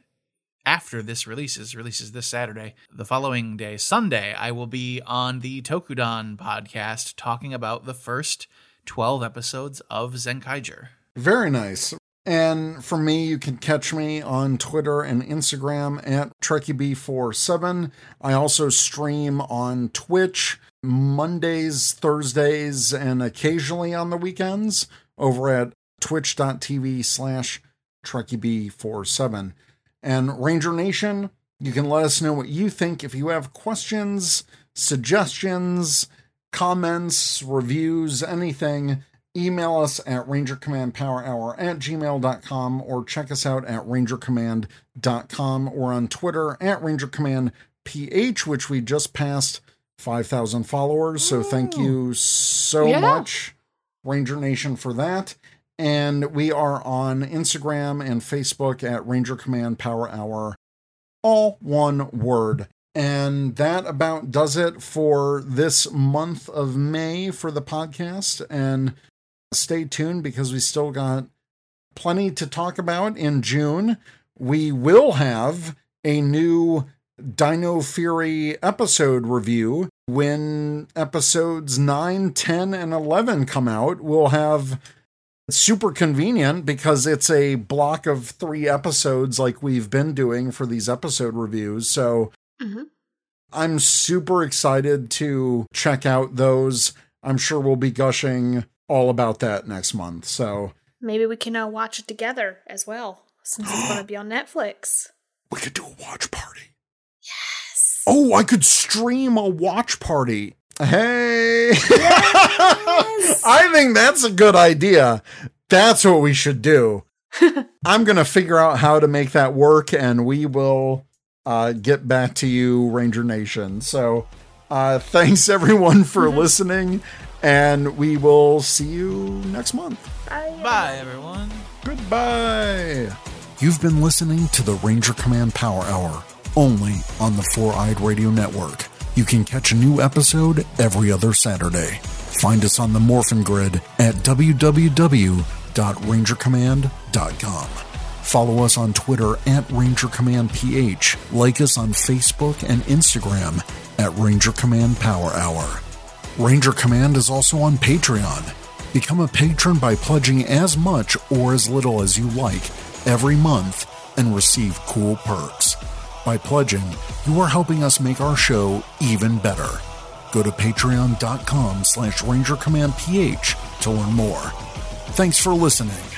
after this releases releases this Saturday, the following day, Sunday, I will be on the Tokudan podcast talking about the first twelve episodes of Zenkaiger. Very nice. And for me, you can catch me on Twitter and Instagram at TrekkieB47. I also stream on Twitch Mondays, Thursdays, and occasionally on the weekends over at twitch.tv slash TrekkieB47. And Ranger Nation, you can let us know what you think if you have questions, suggestions, comments, reviews, anything email us at rangercommandpowerhour at gmail.com or check us out at rangercommand.com or on Twitter at rangercommandph, which we just passed 5,000 followers. So thank you so Yeah. much, Ranger Nation, for that. And we are on Instagram and Facebook at Ranger Command Power Hour, all one word. And that about does it for this month of May for the podcast. And stay tuned because we still got plenty to talk about in June. We will have a new Dino Fury episode review when episodes 9, 10, and 11 come out. We'll have super convenient because it's a block of three episodes like we've been doing for these episode reviews. So Mhm. I'm super excited to check out those. I'm sure we'll be gushing all about that next month. So Maybe we can uh, watch it together as well, since it's going to be on Netflix. <gasps> we could do a watch party. Yes. Oh, I could stream a watch party. Hey. Yes. <laughs> I think that's a good idea. That's what we should do. <laughs> I'm going to figure out how to make that work and we will uh, get back to you, Ranger Nation. So uh, thanks everyone for listening and we will see you next month. Bye. Bye, everyone. Goodbye. You've been listening to the Ranger Command Power Hour, only on the Four Eyed Radio Network. You can catch a new episode every other Saturday. Find us on the Morphin Grid at www.rangercommand.com. Follow us on Twitter at Ranger Command PH. Like us on Facebook and Instagram at Ranger Command Power Hour. Ranger Command is also on Patreon. Become a patron by pledging as much or as little as you like every month and receive cool perks. By pledging, you are helping us make our show even better. Go to patreon.com slash rangercommandph to learn more. Thanks for listening.